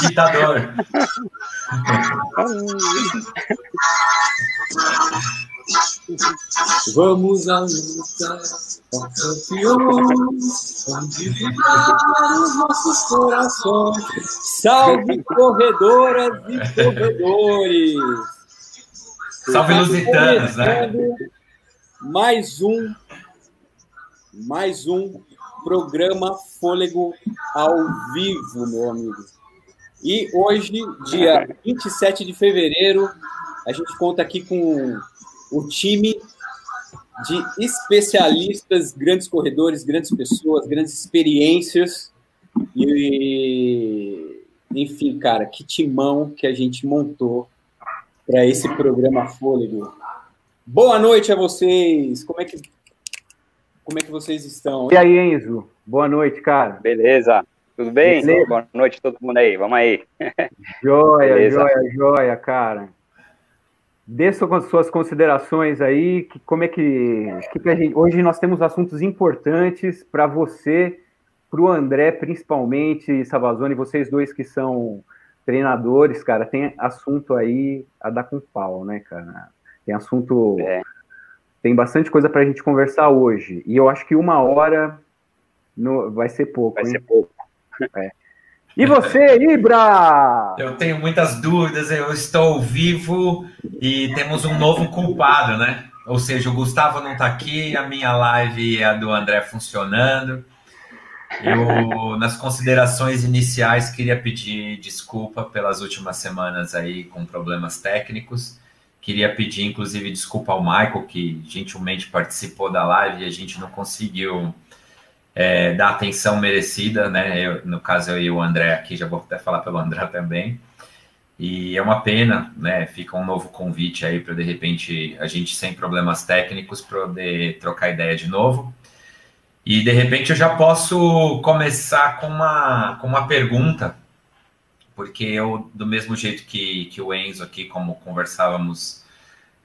Ditador. Vamos à luta, campeões, onde vibrar os nossos corações. Salve corredoras e corredores! Salve lusitanos, né? Mais um, mais um programa Fôlego ao vivo, meu amigo. E hoje, dia 27 de fevereiro, a gente conta aqui com o time de especialistas, grandes corredores, grandes pessoas, grandes experiências. E, enfim, cara, que timão que a gente montou para esse programa Fôlego. Boa noite a vocês. Como é que como é que vocês estão? E aí, Enzo? Boa noite, cara. Beleza. Tudo bem? Beleza. Boa noite a todo mundo aí. Vamos aí. Joia, Beleza. joia, joia, cara. Dê suas considerações aí, que, como é que, que a gente, hoje nós temos assuntos importantes para você, para o André principalmente, Savazone, vocês dois que são treinadores, cara, tem assunto aí a dar com pau, né, cara? Tem assunto, é. tem bastante coisa para a gente conversar hoje, e eu acho que uma hora no, vai ser pouco, Vai hein? ser pouco. É. E você, Ibra? Eu tenho muitas dúvidas, eu estou vivo e temos um novo culpado, né? Ou seja, o Gustavo não está aqui, a minha live e a do André funcionando. Eu, nas considerações iniciais, queria pedir desculpa pelas últimas semanas aí com problemas técnicos. Queria pedir, inclusive, desculpa ao Michael, que gentilmente participou da live e a gente não conseguiu é, dar atenção merecida, né? Eu, no caso, eu e o André aqui, já vou até falar pelo André também. E é uma pena, né? Fica um novo convite aí para de repente a gente sem problemas técnicos poder trocar ideia de novo. E de repente eu já posso começar com uma, com uma pergunta, porque eu, do mesmo jeito que, que o Enzo aqui, como conversávamos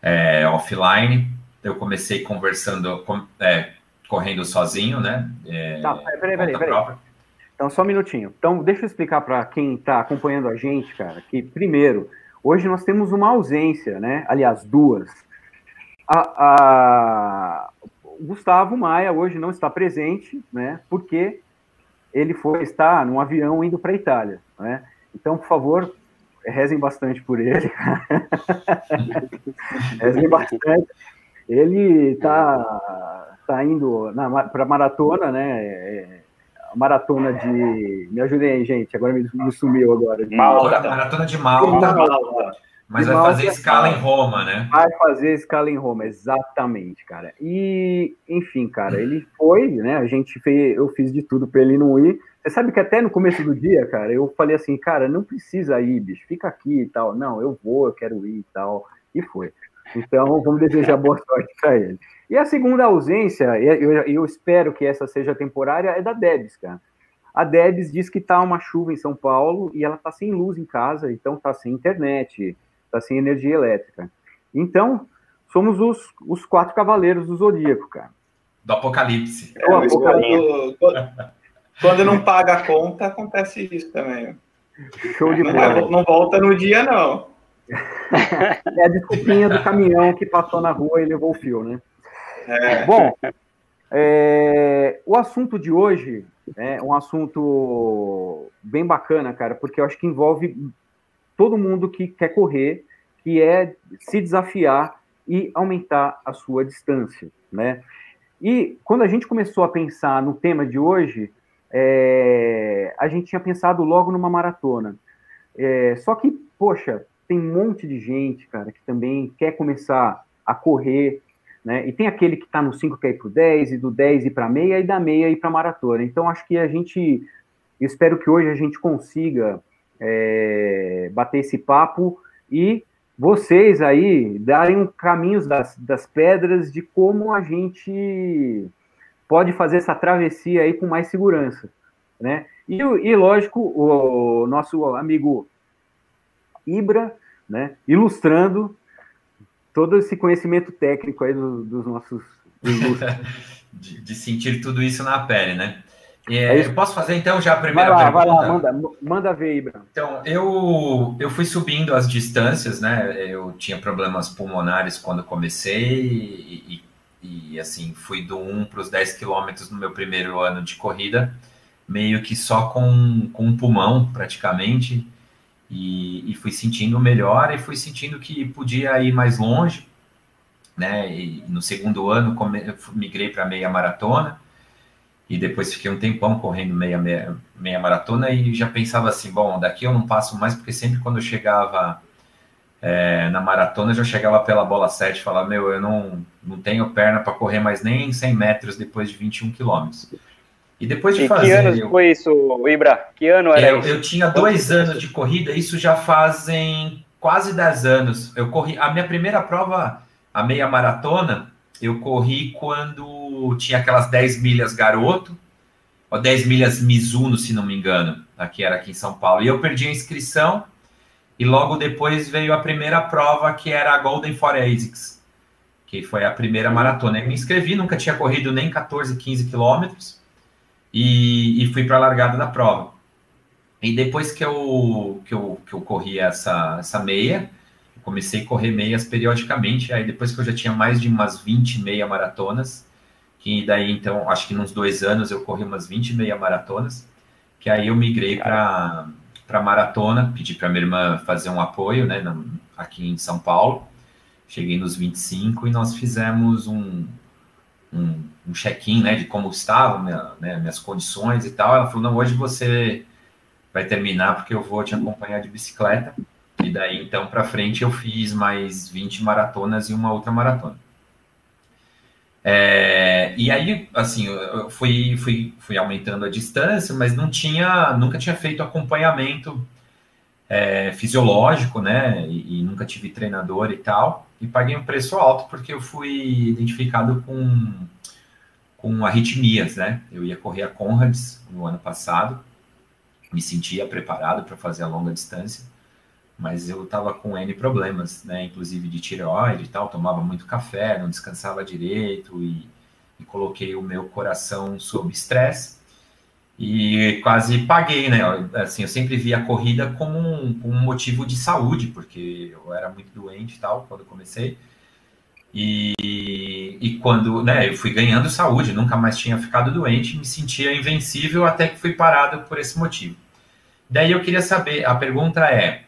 é, offline, eu comecei conversando, com, é, correndo sozinho, né? É, tá, peraí, peraí, peraí. Então, só um minutinho. Então, deixa eu explicar para quem está acompanhando a gente, cara, que, primeiro, hoje nós temos uma ausência, né? Aliás, duas. A, a... O Gustavo Maia hoje não está presente, né? Porque ele foi estar num avião indo para a Itália, né? Então, por favor, rezem bastante por ele. rezem bastante. Ele está tá indo para maratona, né? É, maratona de. Me ajudem aí, gente. Agora me, me sumiu agora. Malta. Maratona de Malta. Malta. Mas de vai Malta, fazer escala em Roma, né? Vai fazer escala em Roma, exatamente, cara. E, enfim, cara, ele foi, né? A gente fez, eu fiz de tudo para ele não ir. Você sabe que até no começo do dia, cara, eu falei assim, cara, não precisa ir, bicho, fica aqui e tal. Não, eu vou, eu quero ir e tal. E foi. Então, vamos desejar boa sorte para ele. E a segunda ausência, eu, eu espero que essa seja temporária, é da Debs, cara. A Debs diz que está uma chuva em São Paulo e ela está sem luz em casa, então está sem internet, está sem energia elétrica. Então, somos os, os quatro cavaleiros do Zodíaco, cara. Do Apocalipse. É, Apocalipse. Quando, não paga a conta, acontece isso também. Show de bola. Não, não volta no dia, não. é a desculpinha do caminhão que passou na rua e levou o fio, né? É. Bom, é, o assunto de hoje é um assunto bem bacana, cara, porque eu acho que envolve todo mundo que quer correr, que é se desafiar e aumentar a sua distância, né? E quando a gente começou a pensar no tema de hoje, é, a gente tinha pensado logo numa maratona. É, só que, poxa, tem um monte de gente, cara, que também quer começar a correr, né? E tem aquele que está no 5 quer ir para o 10, e do 10 ir para meia, e da meia ir para maratona. Então, acho que a gente, espero que hoje a gente consiga é, bater esse papo e vocês aí darem caminhos das, das pedras de como a gente pode fazer essa travessia aí com mais segurança, né? E, e lógico, o nosso amigo Ibra, né, ilustrando todo esse conhecimento técnico aí do, dos nossos. de, de, sentir tudo isso na pele, né? É, é eu posso fazer então já a primeira vai lá, pergunta? Vai lá, manda, manda ver Bruno. Então, eu, eu fui subindo as distâncias, né? Eu tinha problemas pulmonares quando comecei e, e, e assim, fui do 1 para os 10 quilômetros no meu primeiro ano de corrida, meio que só com, com um pulmão, praticamente, e, e fui sentindo melhor e fui sentindo que podia ir mais longe, né? E no segundo ano come, migrei para meia maratona e depois fiquei um tempão correndo meia, meia, meia maratona e já pensava assim, bom, daqui eu não passo mais porque sempre quando eu chegava é, na maratona eu já chegava pela bola 7 e falava, meu, eu não, não tenho perna para correr mais nem 100 metros depois de 21 quilômetros. E depois de e fazer. Que ano eu, foi isso, Ibra? Que ano era eu, isso? Eu tinha dois anos de corrida, isso já fazem quase 10 anos. Eu corri. A minha primeira prova, a meia maratona, eu corri quando tinha aquelas 10 milhas garoto, ou 10 milhas Mizuno, se não me engano. Aqui era aqui em São Paulo. E eu perdi a inscrição, e logo depois veio a primeira prova, que era a Golden Forensics, que foi a primeira maratona. Eu me inscrevi, nunca tinha corrido nem 14, 15 quilômetros e, e fui para a largada da prova. E depois que eu, que eu, que eu corri essa, essa meia, comecei a correr meias periodicamente, aí depois que eu já tinha mais de umas 20 meia maratonas, que daí então, acho que nos dois anos eu corri umas 20 meia maratonas, que aí eu migrei para para maratona, pedi para minha irmã fazer um apoio, né, aqui em São Paulo. Cheguei nos 25 e nós fizemos um, um, um check-in, né, de como estavam minha, né, minhas condições e tal. Ela falou, não, hoje você vai terminar porque eu vou te acompanhar de bicicleta. E daí, então, para frente, eu fiz mais 20 maratonas e uma outra maratona. É, e aí, assim, eu fui, fui, fui aumentando a distância, mas não tinha, nunca tinha feito acompanhamento é, fisiológico, né? E, e, nunca tive treinador e tal. E paguei um preço alto porque eu fui identificado com, com arritmias, né? Eu ia correr a Conrads no ano passado, me sentia preparado para fazer a longa distância, mas eu estava com N problemas, né? Inclusive de tireoide e tal, tomava muito café, não descansava direito e, e coloquei o meu coração sob estresse e quase paguei, né? Assim, eu sempre vi a corrida como um, um, motivo de saúde, porque eu era muito doente e tal quando comecei. E, e quando, né, eu fui ganhando saúde, nunca mais tinha ficado doente, me sentia invencível até que fui parado por esse motivo. Daí eu queria saber, a pergunta é,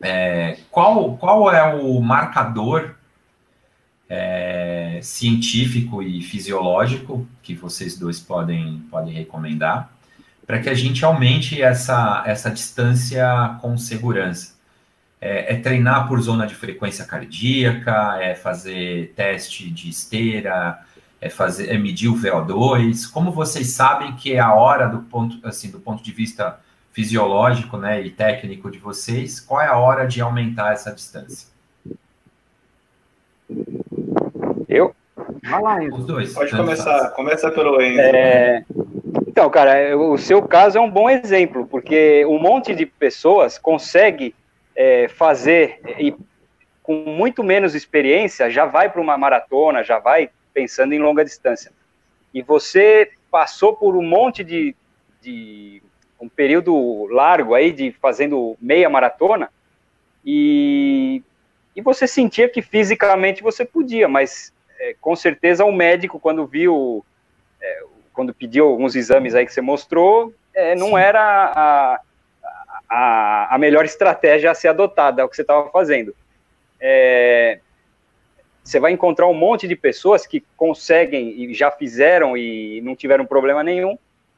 é qual, qual é o marcador é, científico e fisiológico que vocês dois podem, podem recomendar para que a gente aumente essa, essa distância com segurança. É, é, treinar por zona de frequência cardíaca, é fazer teste de esteira, é fazer é medir o VO2. Como vocês sabem que é a hora do ponto assim do ponto de vista fisiológico, né, e técnico de vocês, qual é a hora de aumentar essa distância? Eu? Vai lá, Enzo. Os dois. Pode começar. Faz. Começa pelo Enzo. É... Então, cara, o seu caso é um bom exemplo, porque um monte de pessoas consegue é, fazer e com muito menos experiência já vai para uma maratona, já vai pensando em longa distância. E você passou por um monte de, de um período largo aí de fazendo meia maratona e, e você sentia que fisicamente você podia, mas é, com certeza o médico, quando viu, é, quando pediu alguns exames aí que você mostrou, é, não era a, a, a, melhor estratégia a ser adotada, é o que você estava fazendo. É, você vai encontrar um monte de pessoas que conseguem e já fizeram e não tiveram problema nenhum,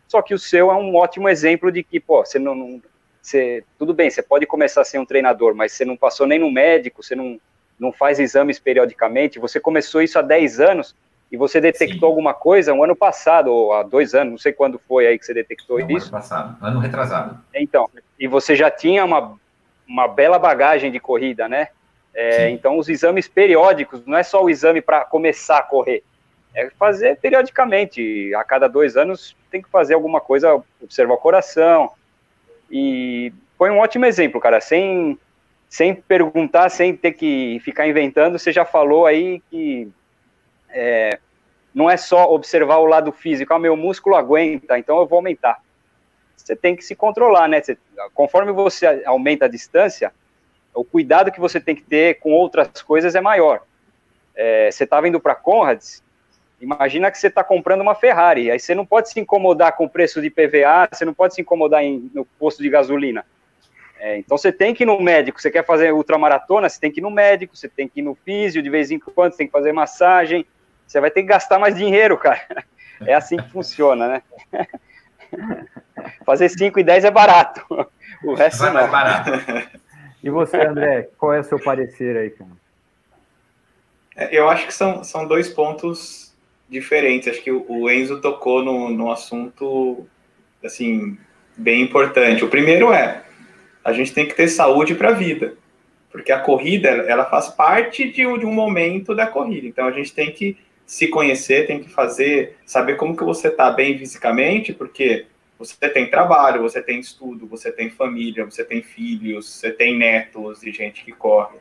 só que o seu é um ótimo exemplo de que, pô, você não, não você, tudo bem, você pode começar a ser um treinador, mas você não passou nem no médico, você não, não faz exames periodicamente, você começou isso há 10 anos e você detectou Sim. alguma coisa um ano passado, ou há dois anos, não sei quando foi aí que você detectou não, isso. Ano passado, ano retrasado. Então, e você já tinha uma, uma bela bagagem de corrida, né? É, então, os exames periódicos, não é só o exame para começar a correr, é fazer periodicamente, a cada dois anos tem que fazer alguma coisa, observar o coração, e foi um ótimo exemplo, cara, sem sem perguntar, sem ter que ficar inventando, você já falou aí que é, não é só observar o lado físico, ah, meu músculo aguenta, então eu vou aumentar. Você tem que se controlar, né? Você, conforme você aumenta a distância, o cuidado que você tem que ter com outras coisas é maior. É, você estava indo para Conrads, imagina que você está comprando uma Ferrari, aí você não pode se incomodar com o preço de PVA, você não pode se incomodar em, no posto de gasolina. É, então você tem que ir no médico, você quer fazer ultramaratona, você tem que ir no médico, você tem que ir no físio de vez em quando, você tem que fazer massagem, você vai ter que gastar mais dinheiro, cara. É assim que funciona, né? Fazer 5 e 10 é barato. O resto vai não. mais barato. E você, André, qual é o seu parecer aí, cara? É, eu acho que são, são dois pontos diferentes. Acho que o Enzo tocou no, no assunto, assim, bem importante. O primeiro é, a gente tem que ter saúde para a vida. Porque a corrida, ela faz parte de um, de um momento da corrida. Então, a gente tem que se conhecer, tem que fazer, saber como que você está bem fisicamente, porque você tem trabalho, você tem estudo, você tem família, você tem filhos, você tem netos e gente que corre.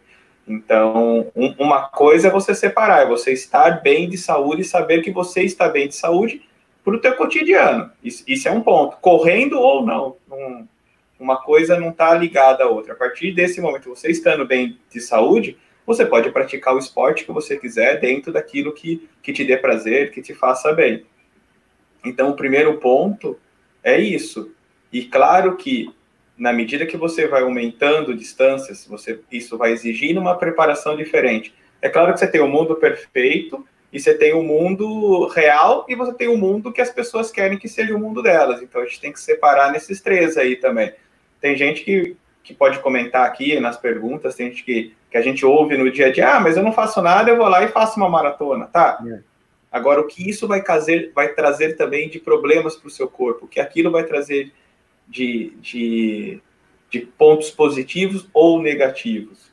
Então, um, uma coisa é você separar, é você estar bem de saúde e saber que você está bem de saúde para o teu cotidiano. Isso, isso, é um ponto. Correndo ou não, um, uma coisa não está ligada à outra. A partir desse momento, você estando bem de saúde, você pode praticar o esporte que você quiser dentro daquilo que, que te dê prazer, que te faça bem. Então, o primeiro ponto é isso. E claro que, na medida que você vai aumentando distâncias, você, isso vai exigir uma preparação diferente. É claro que você tem o um mundo perfeito, e você tem o um mundo real, e você tem o um mundo que as pessoas querem que seja o mundo delas. Então, a gente tem que separar nesses três aí também. Tem gente que, que pode comentar aqui nas perguntas, tem gente que que a gente ouve no dia a dia, ah, mas eu não faço nada, eu vou lá e faço uma maratona, tá? É. Agora, o que isso vai trazer, vai trazer também de problemas para o seu corpo, o que aquilo vai trazer de, de, de pontos positivos ou negativos.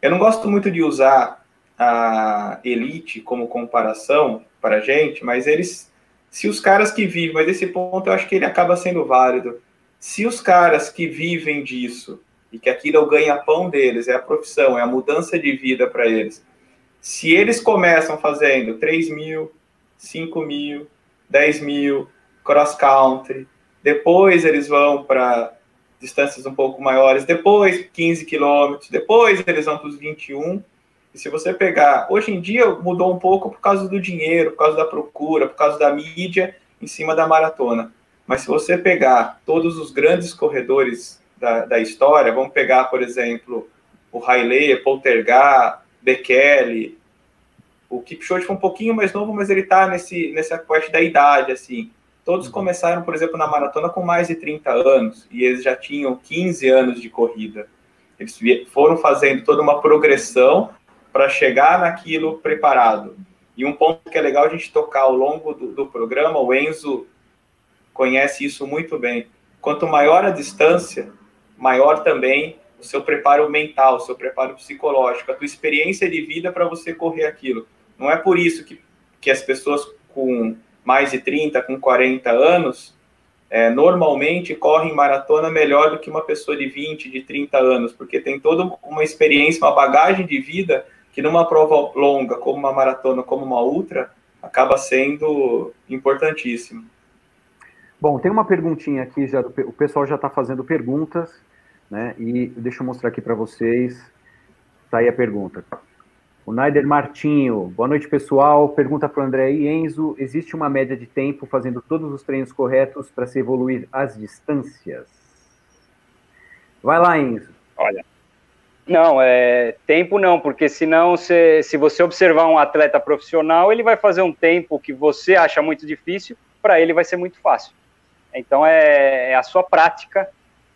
Eu não gosto muito de usar a elite como comparação para a gente, mas eles, se os caras que vivem, mas esse ponto eu acho que ele acaba sendo válido. Se os caras que vivem disso e que aquilo é o ganha-pão deles, é a profissão, é a mudança de vida para eles. Se eles começam fazendo 3 mil, 5 mil, 10 mil, cross-country, depois eles vão para distâncias um pouco maiores, depois 15 quilômetros, depois eles vão para os 21. E se você pegar, hoje em dia mudou um pouco por causa do dinheiro, por causa da procura, por causa da mídia em cima da maratona. Mas se você pegar todos os grandes corredores da, da história, vamos pegar, por exemplo, o Haile, Poltergar, Bekele, o Kipchoge foi um pouquinho mais novo, mas ele está nesse, nessa parte da idade, assim. Todos uhum. começaram, por exemplo, na maratona com mais de 30 anos, e eles já tinham 15 anos de corrida. Eles foram fazendo toda uma progressão para chegar naquilo preparado. E um ponto que é legal a gente tocar ao longo do, do programa, o Enzo conhece isso muito bem. Quanto maior a distância, maior também o seu preparo mental, o seu preparo psicológico, a tua experiência de vida para você correr aquilo. Não é por isso que, que as pessoas com mais de 30, com 40 anos, é, normalmente correm maratona melhor do que uma pessoa de 20, de 30 anos, porque tem toda uma experiência, uma bagagem de vida que numa prova longa, como uma maratona, como uma ultra, acaba sendo importantíssimo. Bom, tem uma perguntinha aqui, já, o pessoal já está fazendo perguntas. Né? E deixa eu mostrar aqui para vocês. Tá aí a pergunta. O Naider Martinho, boa noite pessoal. Pergunta para o André e Enzo: existe uma média de tempo fazendo todos os treinos corretos para se evoluir as distâncias? Vai lá, Enzo. Olha, não, é tempo não, porque senão se, se você observar um atleta profissional, ele vai fazer um tempo que você acha muito difícil, para ele vai ser muito fácil. Então é, é a sua prática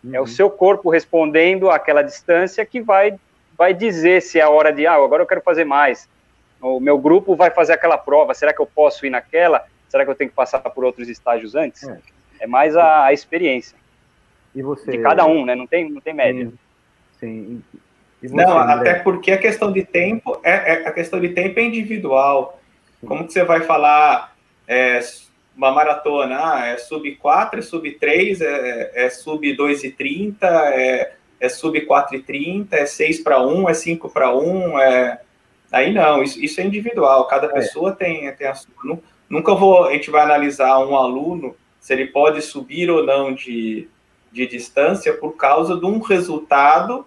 Uhum. É o seu corpo respondendo àquela distância que vai, vai dizer se é a hora de, ah, agora eu quero fazer mais. O meu grupo vai fazer aquela prova, será que eu posso ir naquela? Será que eu tenho que passar por outros estágios antes? É, é mais a, a, experiência. E você? De cada um, né? Não tem, não tem média. Sim. Sim. Você, não, André? até porque a questão de tempo é, é, a questão de tempo é individual. Como que você vai falar é, uma maratona, ah, é sub 4, é sub 3, é, é sub 2 e 30, é é sub 4,30, é 6 para 1, é 5 para 1, é... Aí não, isso, isso é individual, cada é. pessoa tem, tem a sua. Nunca vou, a gente vai analisar um aluno, se ele pode subir ou não de, de distância por causa de um resultado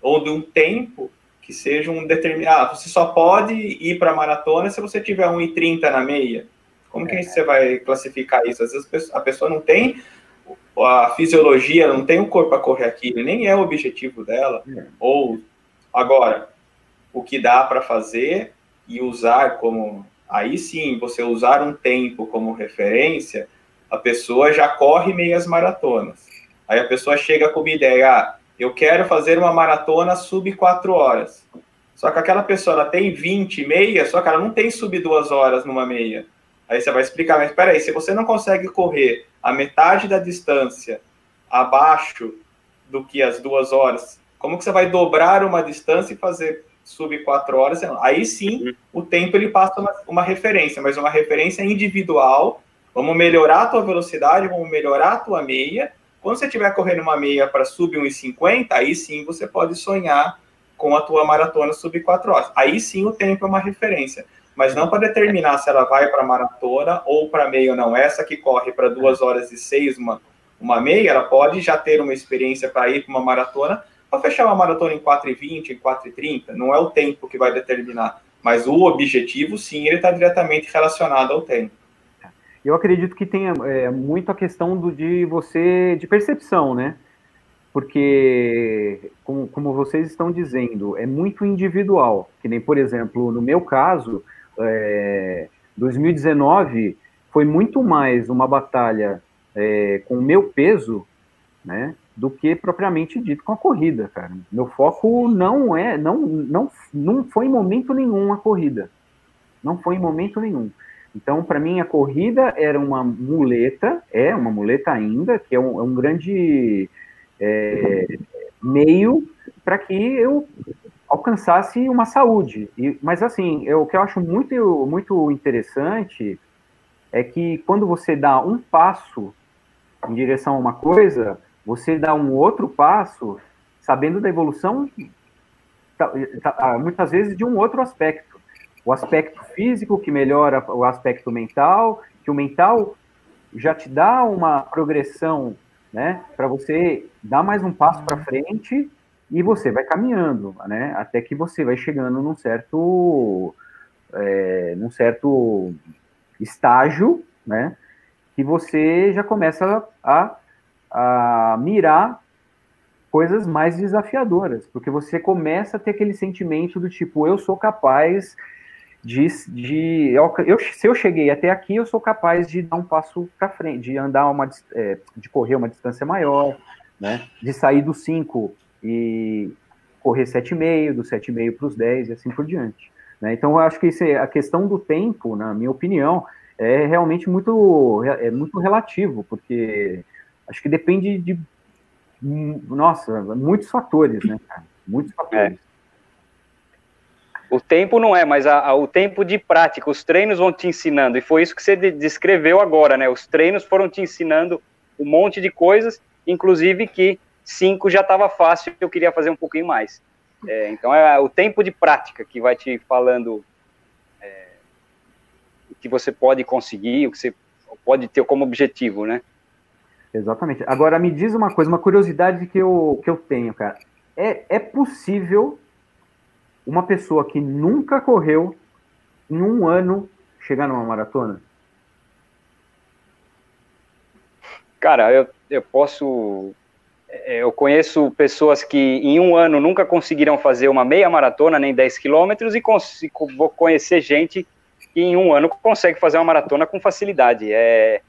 ou de um tempo que seja um determinado. Ah, você só pode ir para a maratona se você tiver 1,30 na meia. Como que é. você vai classificar isso? Às vezes a pessoa não tem a fisiologia, não tem o corpo para correr aquilo, nem é o objetivo dela. É. Ou, agora, o que dá para fazer e usar como. Aí sim, você usar um tempo como referência, a pessoa já corre meias maratonas. Aí a pessoa chega com uma ideia, ah, eu quero fazer uma maratona sub 4 horas. Só que aquela pessoa ela tem 20 meia, só que ela não tem sub 2 horas numa meia. Aí você vai explicar, mas peraí, se você não consegue correr a metade da distância abaixo do que as duas horas, como que você vai dobrar uma distância e fazer sub 4 horas? Aí sim, uhum. o tempo ele passa uma, uma referência, mas uma referência individual. Vamos melhorar a tua velocidade, vamos melhorar a tua meia, quando você estiver correndo uma meia para sub 1,50, aí sim você pode sonhar com a tua maratona sub 4 horas. Aí sim o tempo é uma referência. Mas não para determinar se ela vai para maratona ou para meia ou não. Essa que corre para 2 horas e 6, uma, uma meia, ela pode já ter uma experiência para ir para uma maratona, para fechar uma maratona em 4,20, em 4,30. Não é o tempo que vai determinar. Mas o objetivo, sim, ele está diretamente relacionado ao tempo. Eu acredito que tenha é, muito a questão do, de você, de percepção, né? Porque, como, como vocês estão dizendo, é muito individual. Que nem, por exemplo, no meu caso, é, 2019 foi muito mais uma batalha é, com o meu peso, né? Do que propriamente dito com a corrida, cara. Meu foco não é, não, não, não foi em momento nenhum a corrida. Não foi em momento nenhum. Então, para mim, a corrida era uma muleta, é uma muleta ainda, que é um, é um grande é, meio para que eu alcançasse uma saúde. E, mas, assim, eu, o que eu acho muito, muito interessante é que quando você dá um passo em direção a uma coisa, você dá um outro passo sabendo da evolução, tá, tá, muitas vezes, de um outro aspecto o aspecto físico que melhora o aspecto mental, que o mental já te dá uma progressão, né, para você dar mais um passo para frente e você vai caminhando, né, até que você vai chegando num certo, é, num certo estágio, né, que você já começa a, a mirar coisas mais desafiadoras, porque você começa a ter aquele sentimento do tipo, eu sou capaz de, de eu, se eu cheguei até aqui, eu sou capaz de dar um passo para frente, de andar uma, é, de correr uma distância maior, né? De sair dos 5 e correr 7,5, do 7,5 para os 10 e assim por diante. Né? Então, eu acho que é, a questão do tempo, na minha opinião, é realmente muito, é muito relativo, porque acho que depende de, nossa, muitos fatores, né, cara? Muitos fatores. É. O tempo não é, mas a, a, o tempo de prática, os treinos vão te ensinando, e foi isso que você de, descreveu agora, né? Os treinos foram te ensinando um monte de coisas, inclusive que cinco já estava fácil, eu queria fazer um pouquinho mais. É, então é o tempo de prática que vai te falando é, o que você pode conseguir, o que você pode ter como objetivo, né? Exatamente. Agora me diz uma coisa, uma curiosidade que eu, que eu tenho, cara. É, é possível uma pessoa que nunca correu em um ano chegar numa maratona? Cara, eu, eu posso. É, eu conheço pessoas que em um ano nunca conseguiram fazer uma meia maratona, nem 10 quilômetros, e vou conhecer gente que em um ano consegue fazer uma maratona com facilidade. É,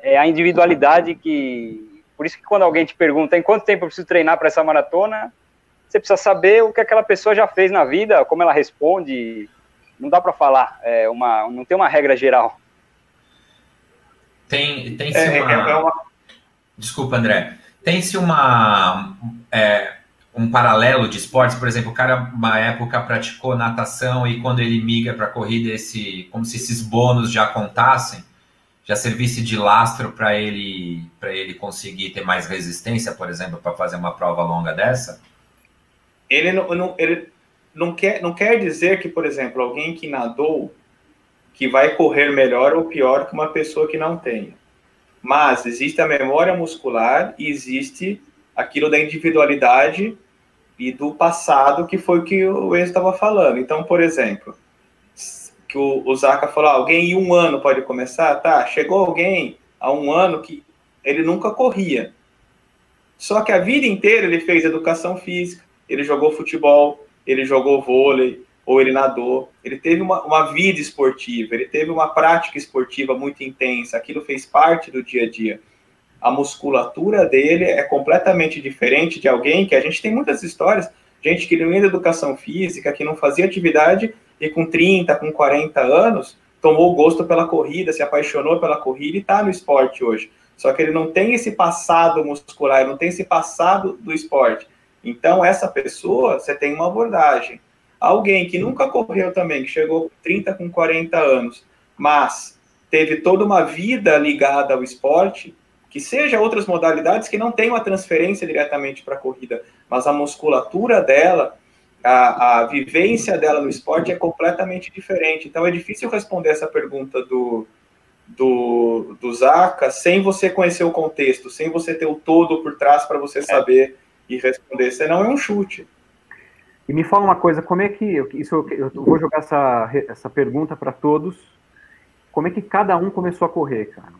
é a individualidade que. Por isso que quando alguém te pergunta em quanto tempo eu preciso treinar para essa maratona, você precisa saber o que aquela pessoa já fez na vida, como ela responde. Não dá para falar, é uma, não tem uma regra geral. Tem, tem é, uma... É, é uma... Desculpa, André. Tem-se uma é, um paralelo de esportes, por exemplo, o cara uma época praticou natação e quando ele migra para corrida, esse, como se esses bônus já contassem. já servisse de lastro para ele para ele conseguir ter mais resistência, por exemplo, para fazer uma prova longa dessa? Ele não, não, ele não quer não quer dizer que, por exemplo, alguém que nadou que vai correr melhor ou pior que uma pessoa que não tenha. Mas existe a memória muscular e existe aquilo da individualidade e do passado, que foi o que o Enzo estava falando. Então, por exemplo, que o, o Zaka falou, ah, alguém em um ano pode começar? Tá, chegou alguém há um ano que ele nunca corria. Só que a vida inteira ele fez educação física, ele jogou futebol, ele jogou vôlei, ou ele nadou. Ele teve uma, uma vida esportiva, ele teve uma prática esportiva muito intensa, aquilo fez parte do dia a dia a musculatura dele é completamente diferente de alguém que a gente tem muitas histórias, gente que não ia educação física, que não fazia atividade e com 30, com 40 anos, tomou gosto pela corrida, se apaixonou pela corrida e está no esporte hoje. Só que ele não tem esse passado muscular, ele não tem esse passado do esporte. Então, essa pessoa, você tem uma abordagem. Alguém que nunca correu também, que chegou com 30, com 40 anos, mas teve toda uma vida ligada ao esporte, que seja outras modalidades que não tenham a transferência diretamente para a corrida, mas a musculatura dela, a, a vivência dela no esporte é completamente diferente. Então é difícil responder essa pergunta do, do, do Zaca sem você conhecer o contexto, sem você ter o todo por trás para você é. saber e responder. Senão é um chute. E me fala uma coisa, como é que isso eu vou jogar essa, essa pergunta para todos. Como é que cada um começou a correr, cara?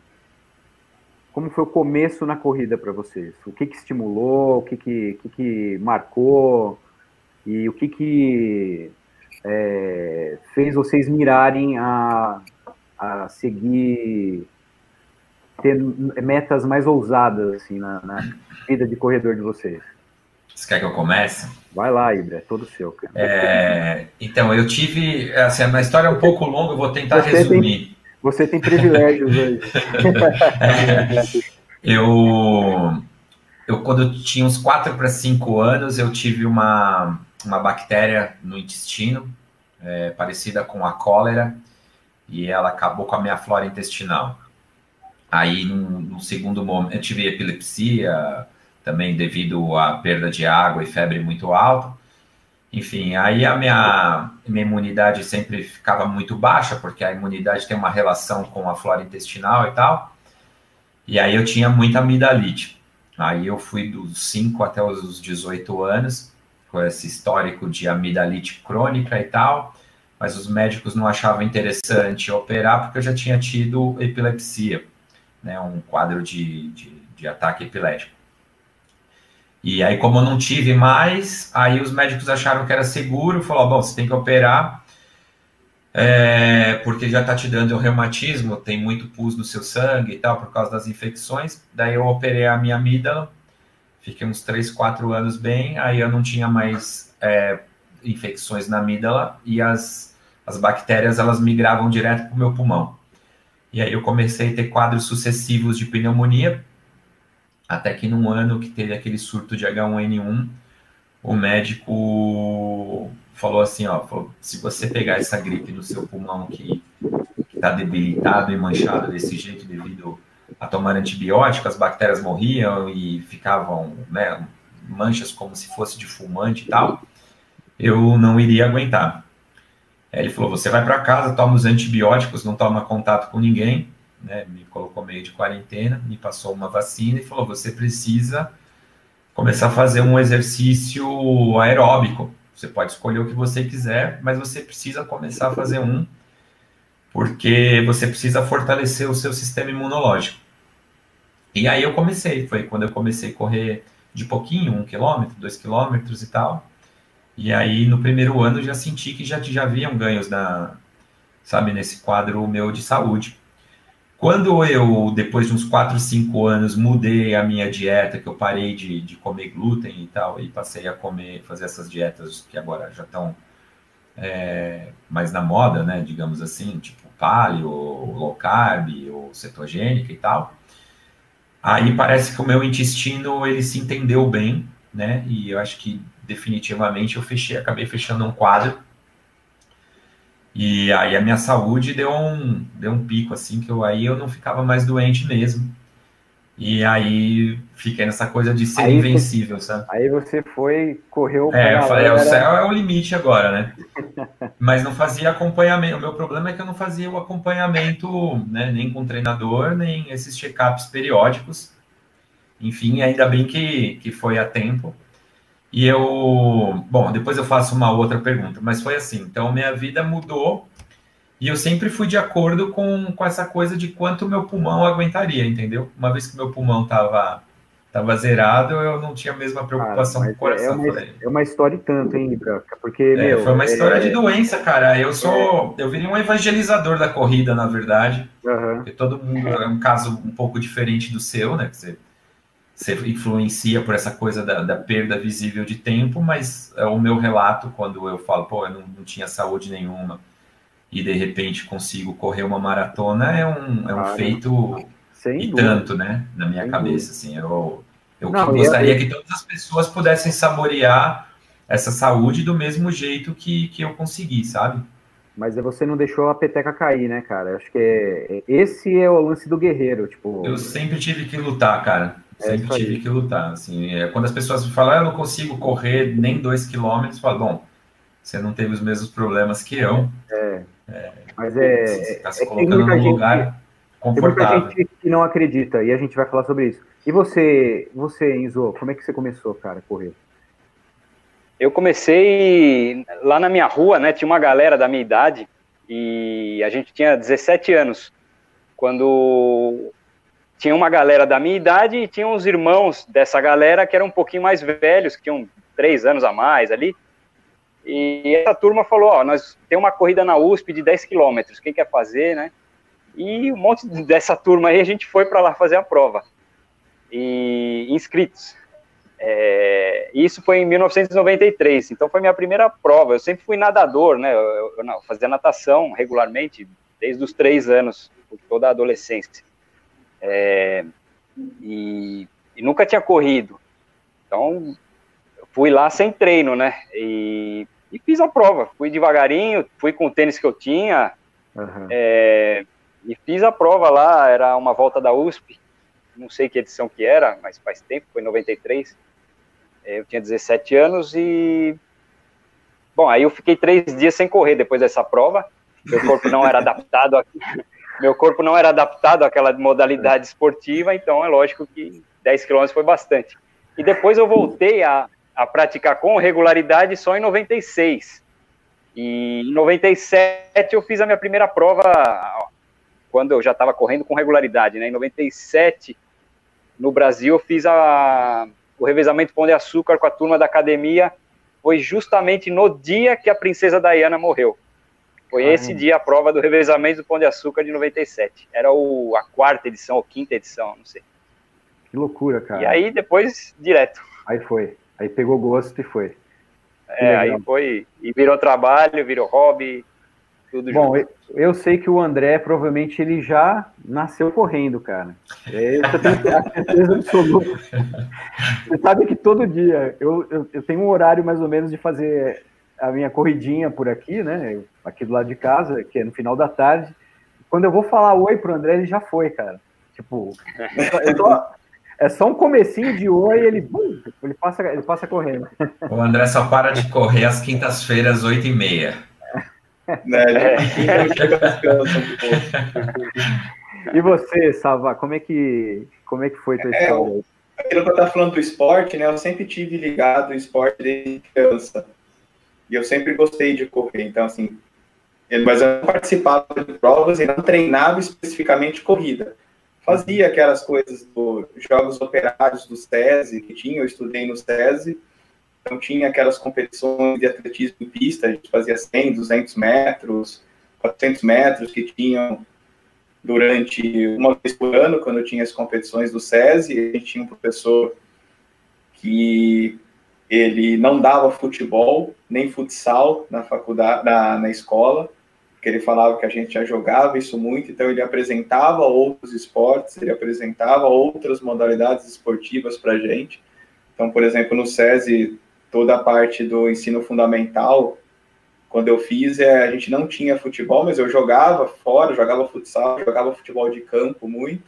como foi o começo na corrida para vocês? O que, que estimulou, o que, que, que, que marcou e o que, que é, fez vocês mirarem a, a seguir ter metas mais ousadas assim na, na, vida de corredor de vocês? Você quer que eu comece? Vai lá, Ibra, é todo seu, cara. É, então, eu tive. Assim, a história é um pouco longa, eu vou tentar Você resumir. Tem você tem privilégios hoje. eu, eu, quando eu tinha uns 4 para 5 anos, eu tive uma, uma bactéria no intestino, é, parecida com a cólera, e ela acabou com a minha flora intestinal. Aí, num, num segundo momento, eu tive epilepsia, também devido à perda de água e febre muito alta. Enfim, aí a minha, minha imunidade sempre ficava muito baixa, porque a imunidade tem uma relação com a flora intestinal e tal. E aí eu tinha muita amidalite. Aí eu fui dos 5 até os 18 anos, com esse histórico de amidalite crônica e tal, mas os médicos não achavam interessante operar porque eu já tinha tido epilepsia, né, um quadro de, de, de ataque epilético. E aí, como eu não tive mais, aí os médicos acharam que era seguro, falou, bom, você tem que operar, é, porque já está te dando reumatismo, tem muito pus no seu sangue e tal, por causa das infecções. Daí eu operei a minha amígdala, fiquei uns 3, 4 anos bem, aí eu não tinha mais é, infecções na amígdala e as, as bactérias, elas migravam direto para o meu pulmão. E aí eu comecei a ter quadros sucessivos de pneumonia, até que num ano que teve aquele surto de H1N1, o médico falou assim, ó, falou, se você pegar essa gripe no seu pulmão que está debilitado e manchado desse jeito devido a tomar antibiótico, as bactérias morriam e ficavam, né, manchas como se fosse de fumante e tal, eu não iria aguentar. Aí ele falou, você vai para casa, toma os antibióticos, não toma contato com ninguém, né, me colocou meio de quarentena, me passou uma vacina e falou: você precisa começar a fazer um exercício aeróbico. Você pode escolher o que você quiser, mas você precisa começar a fazer um, porque você precisa fortalecer o seu sistema imunológico. E aí eu comecei, foi quando eu comecei a correr de pouquinho, um quilômetro, dois quilômetros e tal. E aí no primeiro ano já senti que já, já haviam ganhos na, sabe, nesse quadro meu de saúde. Quando eu, depois de uns 4, 5 anos, mudei a minha dieta, que eu parei de, de comer glúten e tal, e passei a comer, fazer essas dietas que agora já estão é, mais na moda, né, digamos assim, tipo paleo, low carb, ou cetogênica e tal, aí parece que o meu intestino, ele se entendeu bem, né, e eu acho que definitivamente eu fechei, acabei fechando um quadro E aí a minha saúde deu um, deu um pico, assim, que eu, aí eu não ficava mais doente mesmo. E aí fiquei nessa coisa de ser aí invencível, você, sabe? Aí você foi, correu É, eu falei, é, o céu é o limite agora, né? Mas não fazia acompanhamento. O meu problema é que eu não fazia o acompanhamento, né, nem com treinador, nem esses check-ups periódicos. Enfim, ainda bem que, que foi a tempo. E eu, bom, depois eu faço uma outra pergunta, mas foi assim. Então, minha vida mudou e eu sempre fui de acordo com, com essa coisa de quanto meu pulmão aguentaria, entendeu? Uma vez que meu pulmão tava, tava zerado, eu não tinha a mesma preocupação cara, com o coração. É uma, é uma história e tanto, hein, Branca? Porque, é, meu, Foi uma história é... de doença, cara. Eu sou. Eu virei um evangelizador da corrida, na verdade. Uhum. Porque todo mundo é um caso um pouco diferente do seu, né? Que você você influencia por essa coisa da, da, perda visível de tempo, mas é o meu relato quando eu falo, pô, eu não, não tinha saúde nenhuma e de repente consigo correr uma maratona, é um, é um feito e tanto, né, na minha cabeça, assim, eu, eu não, gostaria que todas as pessoas pudessem saborear essa saúde do mesmo jeito que, que eu consegui, sabe? Mas você não deixou a peteca cair, né, cara? Acho que é, esse é o lance do guerreiro, tipo... Eu sempre tive que lutar, cara. É Sempre tive que lutar. Assim, é, quando as pessoas me falam, ah, eu não consigo correr nem dois quilômetros, eu falo, bom, você não teve os mesmos problemas que eu. É. é mas é. Você está se é, colocando num lugar confortável. Tem muita gente que não acredita e a gente vai falar sobre isso. E você, você, Enzo, como é que você começou, cara, a correr? Eu comecei lá na minha rua, né? Tinha uma galera da minha idade e a gente tinha 17 anos. Quando tinha uma galera da minha idade e tinha uns irmãos dessa galera que eram um pouquinho mais velhos, que tinham três anos a mais ali. E essa turma falou: Ó, nós tem uma corrida na USP de 10 quilômetros, quem quer fazer, né? E um monte dessa turma aí a gente foi para lá fazer a prova. E inscritos. É, isso foi em 1993, então foi minha primeira prova. Eu sempre fui nadador, né? Eu, eu, não, fazia natação regularmente desde os três anos, toda a adolescência. É, e, e, nunca tinha corrido. Então, fui lá sem treino, né? E, e, fiz a prova. Fui devagarinho, fui com o tênis que eu tinha. Uhum. É, e fiz a prova lá, era uma volta da USP. Não sei que edição que era, mas faz tempo, foi 93. É, eu tinha 17 anos e. Bom, aí eu fiquei três dias sem correr depois dessa prova. Meu corpo não era adaptado a, meu corpo não era adaptado àquela modalidade esportiva, então é lógico que 10 quilômetros foi bastante. E depois eu voltei a, a praticar com regularidade só em 96. E em 97 eu fiz a minha primeira prova quando eu já estava correndo com regularidade, né? Em 97 no Brasil eu fiz a, o revezamento Pão de Açúcar com a turma da academia. Foi justamente no dia que a princesa Diana morreu. Foi esse dia a prova do revezamento do Pão de Açúcar de 97. Era o, a quarta edição, ou quinta edição, não sei. Que loucura, cara. E aí depois, direto. Aí foi. Aí pegou gosto e foi. é, aí foi. E virou trabalho, virou hobby, tudo Bom, junto. Eu, eu sei que o André, provavelmente, ele já nasceu correndo, cara. É, eu tenho certeza absoluta. Você sabe que todo dia eu, eu, eu tenho um horário mais ou menos de fazer a minha corridinha por aqui, né? Aqui do lado de casa, que é no final da tarde. Quando eu vou falar oi pro André, ele já foi, cara. Tipo, tô, é só um comecinho de oi e ele, bum, ele, passa, ele passa correndo. O André só para de correr às quintas-feiras, oito e meia. Né, é. e você, Salva, como é que, como é que foi tua é, história? Aquilo que eu estava falando do esporte, né? Eu sempre tive ligado o esporte desde criança. E eu sempre gostei de correr, então, assim, mas eu não participava de provas e não treinava especificamente corrida. Fazia aquelas coisas dos jogos operários do SESI, que tinha, eu estudei no SESI, então tinha aquelas competições de atletismo em pista, a gente fazia 100, 200 metros, 400 metros que tinham durante uma vez por ano, quando tinha as competições do SESI, a gente tinha um professor que ele não dava futebol nem futsal na faculdade, na, na escola, porque ele falava que a gente já jogava isso muito, então ele apresentava outros esportes, ele apresentava outras modalidades esportivas para a gente. Então, por exemplo, no SESI, toda a parte do ensino fundamental quando eu fiz, é, a gente não tinha futebol, mas eu jogava fora, jogava futsal, jogava futebol de campo muito.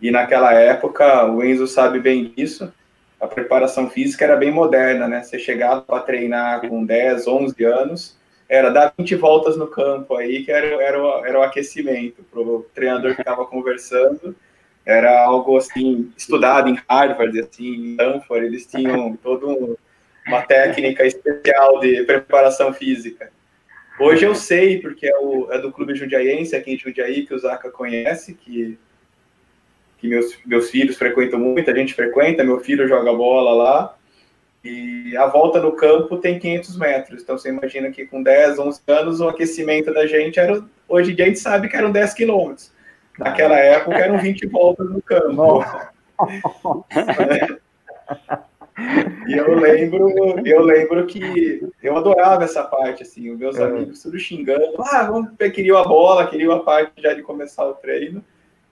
E naquela época, o Enzo sabe bem disso, a preparação física era bem moderna, né? Você chegava para treinar com 10, 11 anos, era dar 20 voltas no campo aí, que era, era, o, era o aquecimento, para o treinador que estava conversando. Era algo assim, estudado em Harvard, assim, em Stanford, eles tinham todo uma técnica especial de preparação física. Hoje eu sei, porque é, o, é do Clube Jundiaense, aqui em Jundiaí, que o Zaca conhece, que, que meus, meus filhos frequentam muito, a gente frequenta, meu filho joga bola lá, e a volta no campo tem 500 metros. Então você imagina que com 10, 11 anos o aquecimento da gente era. Hoje em dia a gente sabe que eram 10 quilômetros. Naquela época eram 20 voltas no campo. E eu lembro, eu lembro que eu adorava essa parte, assim, os meus é. amigos tudo xingando, ah, vamos, queriam a bola, queriam a parte já de começar o treino,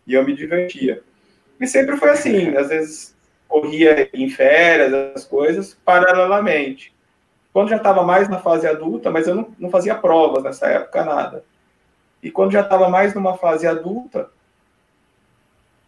e eu me divertia. E sempre foi assim, às vezes corria em férias, as coisas, paralelamente. Quando já estava mais na fase adulta, mas eu não, não fazia provas nessa época, nada. E quando já estava mais numa fase adulta,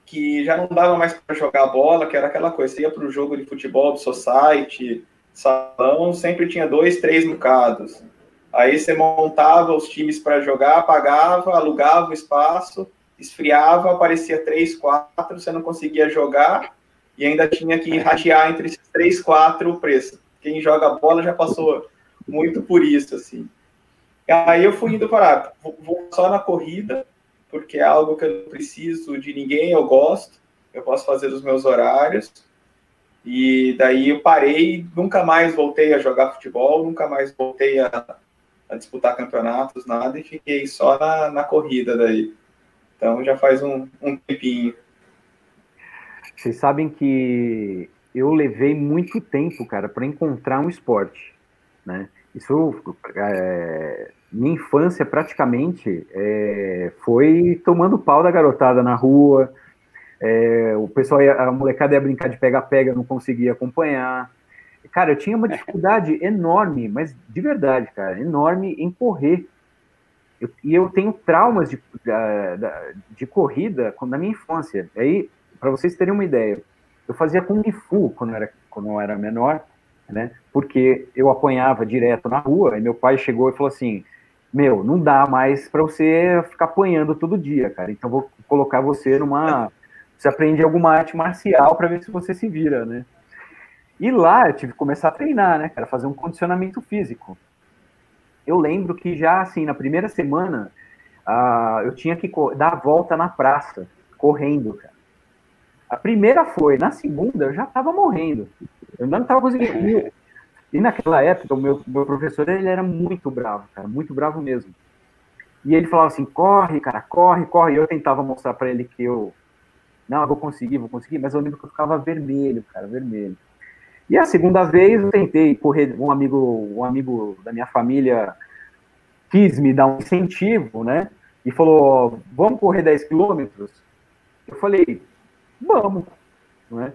que já não dava mais para jogar bola, que era aquela coisa, você ia para o jogo de futebol do society, salão, sempre tinha dois, três bocados. Aí você montava os times para jogar, pagava, alugava o espaço, esfriava, aparecia três, quatro, você não conseguia jogar e ainda tinha que ratear entre esses três, quatro o preço. Quem joga bola já passou muito por isso, assim. Aí eu fui indo para, vou só na corrida, porque é algo que eu não preciso de ninguém, eu gosto, eu posso fazer os meus horários. E daí eu parei, nunca mais voltei a jogar futebol, nunca mais voltei a, a disputar campeonatos, nada, e fiquei só na, na corrida daí. Então já faz um, um tempinho. Vocês sabem que eu levei muito tempo, cara, para encontrar um esporte, né? Isso é, minha infância praticamente é, foi tomando pau da garotada na rua. É, o pessoal, ia, a molecada ia brincar de pega-pega, não conseguia acompanhar. Cara, eu tinha uma dificuldade enorme, mas de verdade, cara, enorme em correr. Eu, e eu tenho traumas de, de corrida na minha infância. Aí, para vocês terem uma ideia, eu fazia Kung Fu quando eu era, quando eu era menor, né? Porque eu apanhava direto na rua, e meu pai chegou e falou assim: meu, não dá mais para você ficar apanhando todo dia, cara. Então vou colocar você numa. Você aprende alguma arte marcial para ver se você se vira, né? E lá eu tive que começar a treinar, né, cara? Fazer um condicionamento físico. Eu lembro que já, assim, na primeira semana, uh, eu tinha que dar a volta na praça, correndo, cara. A primeira foi, na segunda eu já tava morrendo. Eu não tava conseguindo. E naquela época, o meu, meu professor, ele era muito bravo, cara, muito bravo mesmo. E ele falava assim, corre, cara, corre, corre. E eu tentava mostrar para ele que eu, não, eu vou conseguir, vou conseguir, mas eu lembro que eu ficava vermelho, cara, vermelho. E a segunda vez eu tentei correr, um amigo, um amigo da minha família quis me dar um incentivo, né? E falou, vamos correr 10 quilômetros? Eu falei, vamos, né?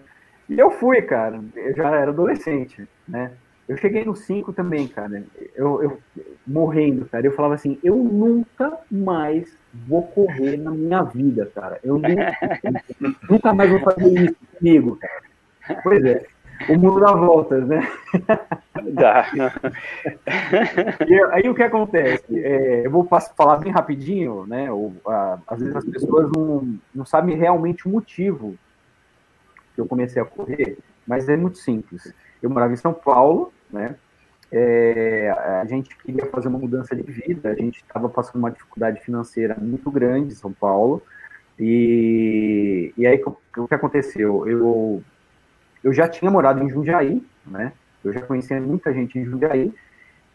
E eu fui, cara, eu já era adolescente, né? Eu cheguei no 5 também, cara. Eu, eu, morrendo, cara. Eu falava assim, eu nunca mais vou correr na minha vida, cara. Eu nunca, nunca mais vou fazer isso comigo, cara. Pois é. O mundo dá voltas, né? Dá. e aí o que acontece? É, eu vou falar bem rapidinho, né? Ou, a, às vezes as pessoas não, não sabem realmente o motivo que eu comecei a correr, mas é muito simples eu morava em São Paulo, né? É, a gente queria fazer uma mudança de vida, a gente estava passando uma dificuldade financeira muito grande em São Paulo, e, e aí o que aconteceu? Eu, eu já tinha morado em Jundiaí, né? Eu já conhecia muita gente em Jundiaí,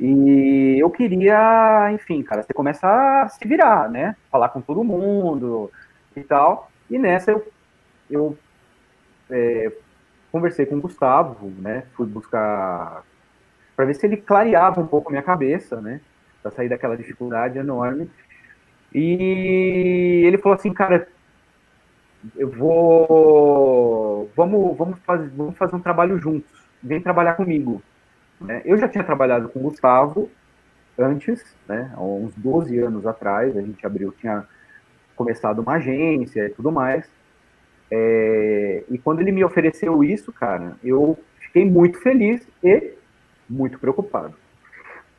e eu queria, enfim, cara, você começa a se virar, né? Falar com todo mundo e tal. E nessa eu, eu é, conversei com o Gustavo, né? Fui buscar para ver se ele clareava um pouco a minha cabeça, né? Para sair daquela dificuldade enorme. E ele falou assim, cara, eu vou, vamos, vamos fazer, vamos fazer um trabalho juntos. Vem trabalhar comigo. Né? Eu já tinha trabalhado com o Gustavo antes, né, há uns 12 anos atrás, a gente abriu, tinha começado uma agência e tudo mais. É, e quando ele me ofereceu isso, cara, eu fiquei muito feliz e muito preocupado.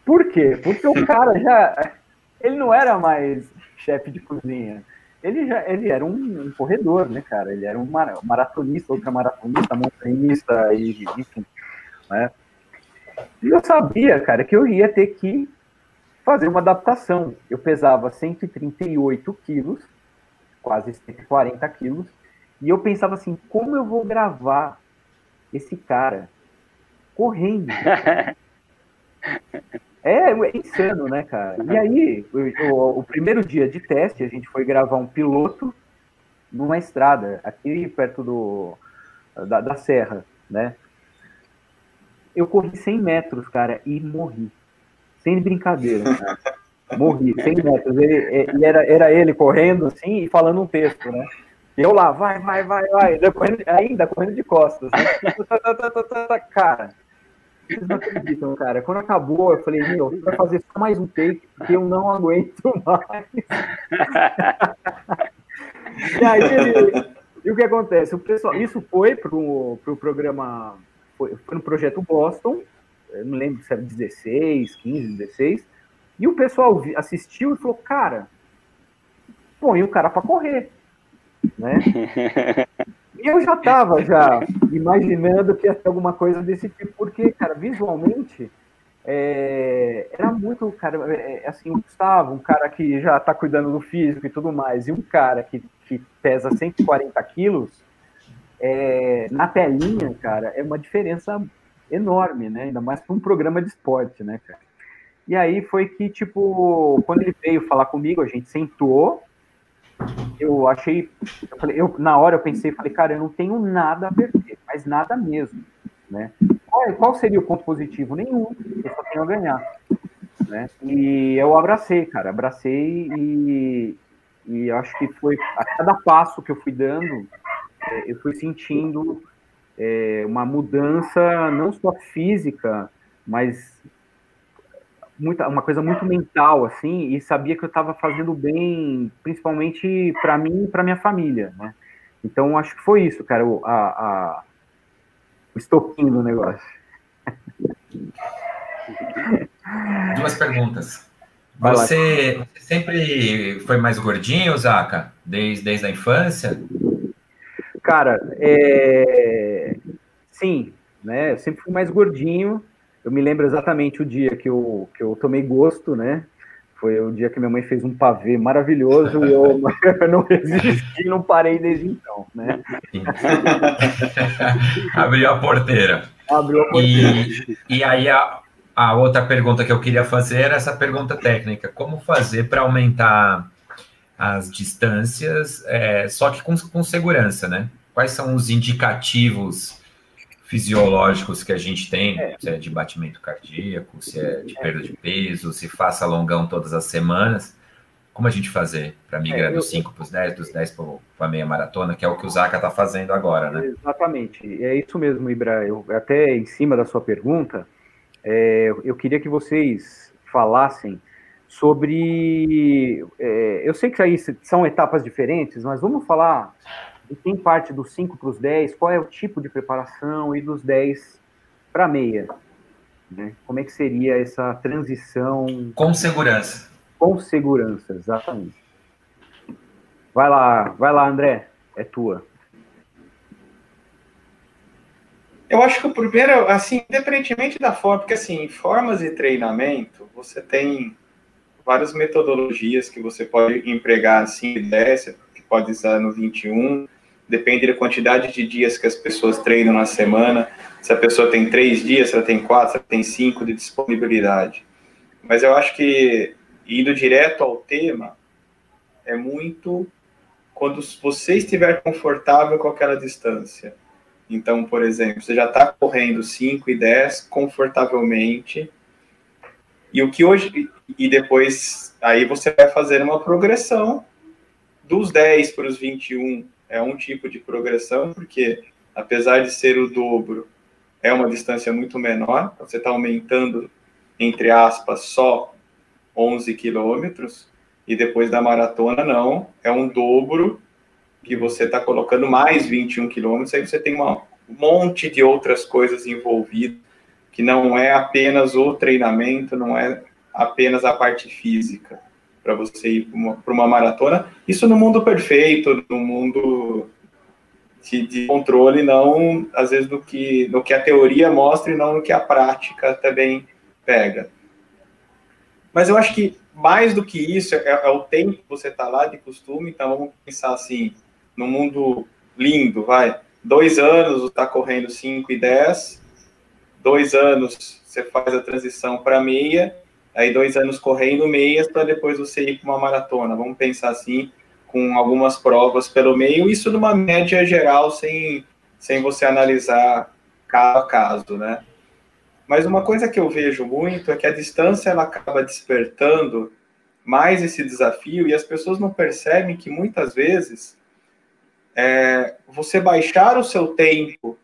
Por quê? Porque o cara já. Ele não era mais chefe de cozinha. Ele, já, ele era um, um corredor, né, cara? Ele era um maratonista, ultramaratonista, montanhista, e, enfim. Né? E eu sabia, cara, que eu ia ter que fazer uma adaptação. Eu pesava 138 quilos, quase 140 quilos, e eu pensava assim, como eu vou gravar esse cara correndo? É, é insano, né, cara? E aí, o, o, primeiro dia de teste, a gente foi gravar um piloto numa estrada, aqui perto do, da, da serra, né? Eu corri 100 metros, cara, e morri. Sem brincadeira, cara. Morri, 100 metros. Ele, e era, era ele correndo, assim, e falando um texto, né? Eu lá, vai, vai, vai, vai. Correndo, ainda correndo de costas. Né? Cara, vocês não acreditam, cara. Quando acabou, eu falei, meu, vai fazer só mais um take, porque eu não aguento mais. e aí, ele, e o que acontece? O pessoal, isso foi pro, pro programa, foi, foi no projeto Boston, não lembro se era 16, 15, 16, e o pessoal assistiu e falou, cara, põe o cara para correr, né? E eu já estava já imaginando que ia ter alguma coisa desse tipo, porque, cara, visualmente é, era muito, cara, é, é assim, o Gustavo, um cara que já está cuidando do físico e tudo mais, e um cara que, que pesa 140 quilos, é, na telinha, cara, é uma diferença enorme, né? Ainda mais para um programa de esporte, né, cara? E aí foi que, tipo, quando ele veio falar comigo, a gente sentou, eu achei, eu falei, eu, na hora eu pensei, falei, cara, eu não tenho nada a perder, mas nada mesmo, né? Qual, qual seria o ponto positivo? Nenhum, eu só tenho a ganhar, né? E eu abracei, cara, abracei e, e acho que foi a cada passo que eu fui dando, é, eu fui sentindo é, uma mudança não só física, mas muita, uma coisa muito mental, assim, e sabia que eu estava fazendo bem, principalmente para mim e para minha família, né? Então, acho que foi isso, cara, o, a, a, o estopim do negócio. Duas perguntas. Você, você, sempre foi mais gordinho, Zaca? Desde, desde a infância? Cara, é... sim, né? Eu sempre fui mais gordinho, eu me lembro exatamente o dia que eu, que eu tomei gosto, né? Foi o dia que minha mãe fez um pavê maravilhoso e eu, eu não resisti e não parei desde então, né? Abriu a porteira. Abriu a porteira. E, e aí a, a outra pergunta que eu queria fazer era essa pergunta técnica: como fazer para aumentar as distâncias, é, só que com, com segurança, né? Quais são os indicativos fisiológicos que a gente tem, é. se é de batimento cardíaco, se é de perda de peso, se faça longão todas as semanas. Como a gente fazer para migrar é, dos 5 para os 10, dos 10 para a meia maratona, que é o que o Zaca está fazendo agora, né? Exatamente. É isso mesmo, Ibra. Eu, até em cima da sua pergunta, é, eu queria que vocês falassem sobre. É, eu sei que aí são etapas diferentes, mas vamos falar e quem parte dos 5 para os 10, qual é o tipo de preparação e dos 10 para meia? Né? Como é que seria essa transição? Com segurança. Com segurança, exatamente. Vai lá, vai lá, André, é tua. Eu acho que o primeiro, assim, independentemente da forma, porque assim, formas de treinamento, você tem várias metodologias que você pode empregar assim, 10, que pode usar no 21, depende da quantidade de dias que as pessoas treinam na semana, se a pessoa tem três dias, se ela tem quatro, se ela tem cinco de disponibilidade. Mas eu acho que, indo direto ao tema, é muito quando você estiver confortável com aquela distância. Então, por exemplo, você já está correndo 5 e 10 confortavelmente, e o que hoje, e depois, aí você vai fazer uma progressão dos 10 para os 21, é um tipo de progressão, porque apesar de ser o dobro, é uma distância muito menor, você está aumentando, entre aspas, só 11 quilômetros, e depois da maratona, não, é um dobro que você está colocando mais 21 quilômetros, aí você tem um monte de outras coisas envolvidas, que não é apenas o treinamento, não é apenas a parte física, para você ir para uma, uma, maratona. Isso no mundo perfeito, no mundo de, de, controle, não às vezes no que, no que a teoria mostra e não no que a prática também pega. Mas eu acho que mais do que isso é, é o tempo que você está lá de costume, então vamos pensar assim, no mundo lindo, vai, dois anos está correndo 5 e 10, dois anos você faz a transição para meia, aí dois anos correndo meias para depois você ir para uma maratona, vamos pensar assim, com algumas provas pelo meio, isso numa média geral, sem, sem você analisar cada caso, né? Mas uma coisa que eu vejo muito é que a distância ela acaba despertando mais esse desafio e as pessoas não percebem que muitas vezes é, você baixar o seu tempo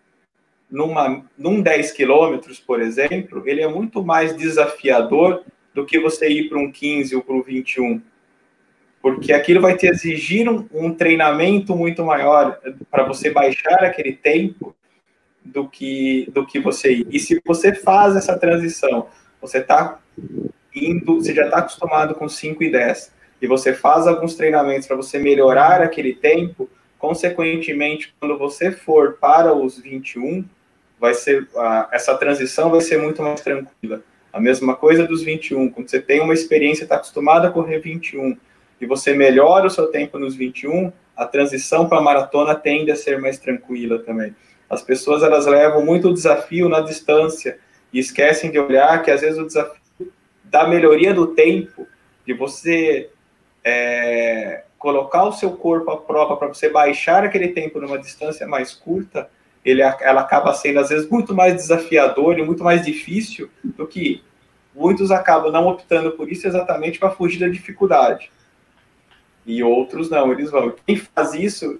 numa, num 10 quilômetros, por exemplo, ele é muito mais desafiador do que você ir para um 15 ou para um 21 porque aquilo vai te exigir um, um treinamento muito maior para você baixar aquele tempo do que do que você ir. E se você faz essa transição, você está indo, você já está acostumado com 5 e 10, e você faz alguns treinamentos para você melhorar aquele tempo, consequentemente, quando você for para os 21, vai ser essa transição vai ser muito mais tranquila. A mesma coisa dos 21, quando você tem uma experiência, está acostumado a correr 21, e você melhora o seu tempo nos 21, a transição para a maratona tende a ser mais tranquila também. As pessoas elas levam muito o desafio na distância e esquecem de olhar que às vezes o desafio da melhoria do tempo, de você é, colocar o seu corpo à prova para você baixar aquele tempo numa distância mais curta, ele, ela acaba sendo às vezes muito mais desafiador e muito mais difícil do que muitos acabam não optando por isso exatamente para fugir da dificuldade e outros não, eles vão. Quem faz isso,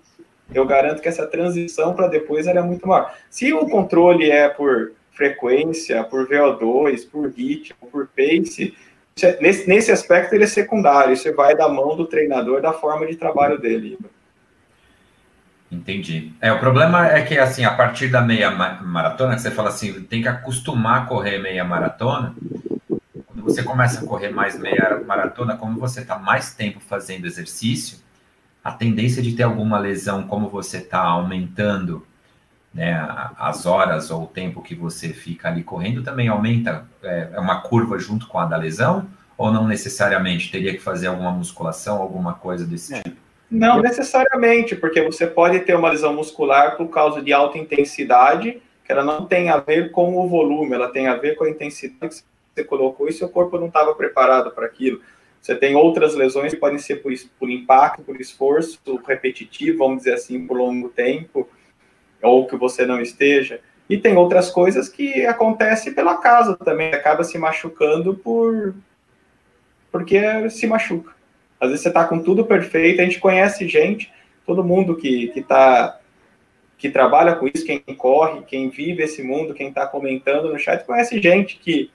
eu garanto que essa transição para depois era é muito maior. Se o controle é por frequência, por VO2, por ritmo, por pace, é, nesse, nesse aspecto ele é secundário, isso vai da mão do treinador, da forma de trabalho dele. Entendi. É, o problema é que, assim, a partir da meia maratona, que você fala assim, tem que acostumar a correr meia maratona, você começa a correr mais meia maratona, como você está mais tempo fazendo exercício, a tendência de ter alguma lesão, como você está aumentando né, as horas ou o tempo que você fica ali correndo, também aumenta, é, é uma curva junto com a da lesão? Ou não necessariamente? Teria que fazer alguma musculação, alguma coisa desse é. tipo? Não necessariamente, porque você pode ter uma lesão muscular por causa de alta intensidade, que ela não tem a ver com o volume, ela tem a ver com a intensidade que você colocou e seu corpo não estava preparado para aquilo. Você tem outras lesões que podem ser por, por impacto, por esforço repetitivo, vamos dizer assim, por longo tempo, ou que você não esteja. E tem outras coisas que acontecem pela casa também, acaba se machucando por porque se machuca. Às vezes você está com tudo perfeito, a gente conhece gente, todo mundo que, que, tá, que trabalha com isso, quem corre, quem vive esse mundo, quem está comentando no chat, conhece gente que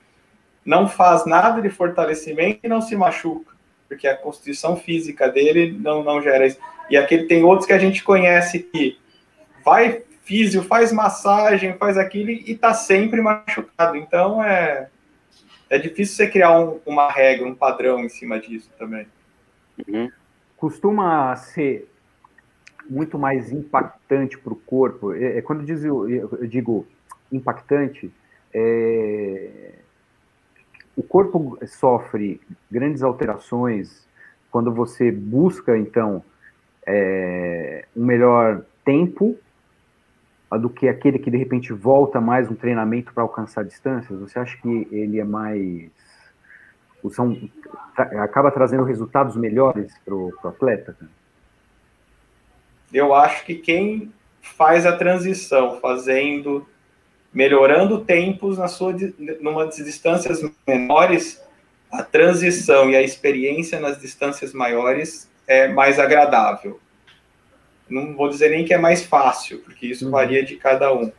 não faz nada de fortalecimento e não se machuca, porque a constituição física dele não, não gera isso. E aquele tem outros que a gente conhece que vai físio, faz massagem, faz aquilo e está sempre machucado. Então é, é difícil você criar um, uma regra, um padrão em cima disso também. Uhum. Costuma ser muito mais impactante para o corpo. É, é, quando eu, diz, eu digo impactante, é, o corpo sofre grandes alterações quando você busca, então, é, um melhor tempo do que aquele que, de repente, volta mais um treinamento para alcançar distâncias? Você acha que ele é mais. São, acaba trazendo resultados melhores para o atleta? Eu acho que quem faz a transição fazendo melhorando tempos na sua numa distâncias menores, a transição e a experiência nas distâncias maiores é mais agradável. Não vou dizer nem que é mais fácil, porque isso uhum. varia de cada um,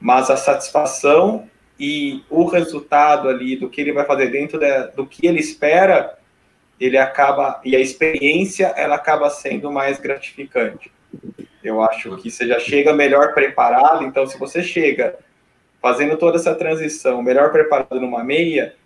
mas a satisfação e o resultado ali do que ele vai fazer dentro da, do que ele espera ele acaba e a experiência ela acaba sendo mais gratificante. Eu acho que você já chega melhor preparado, então se você chega fazendo toda essa transição melhor preparado numa meia,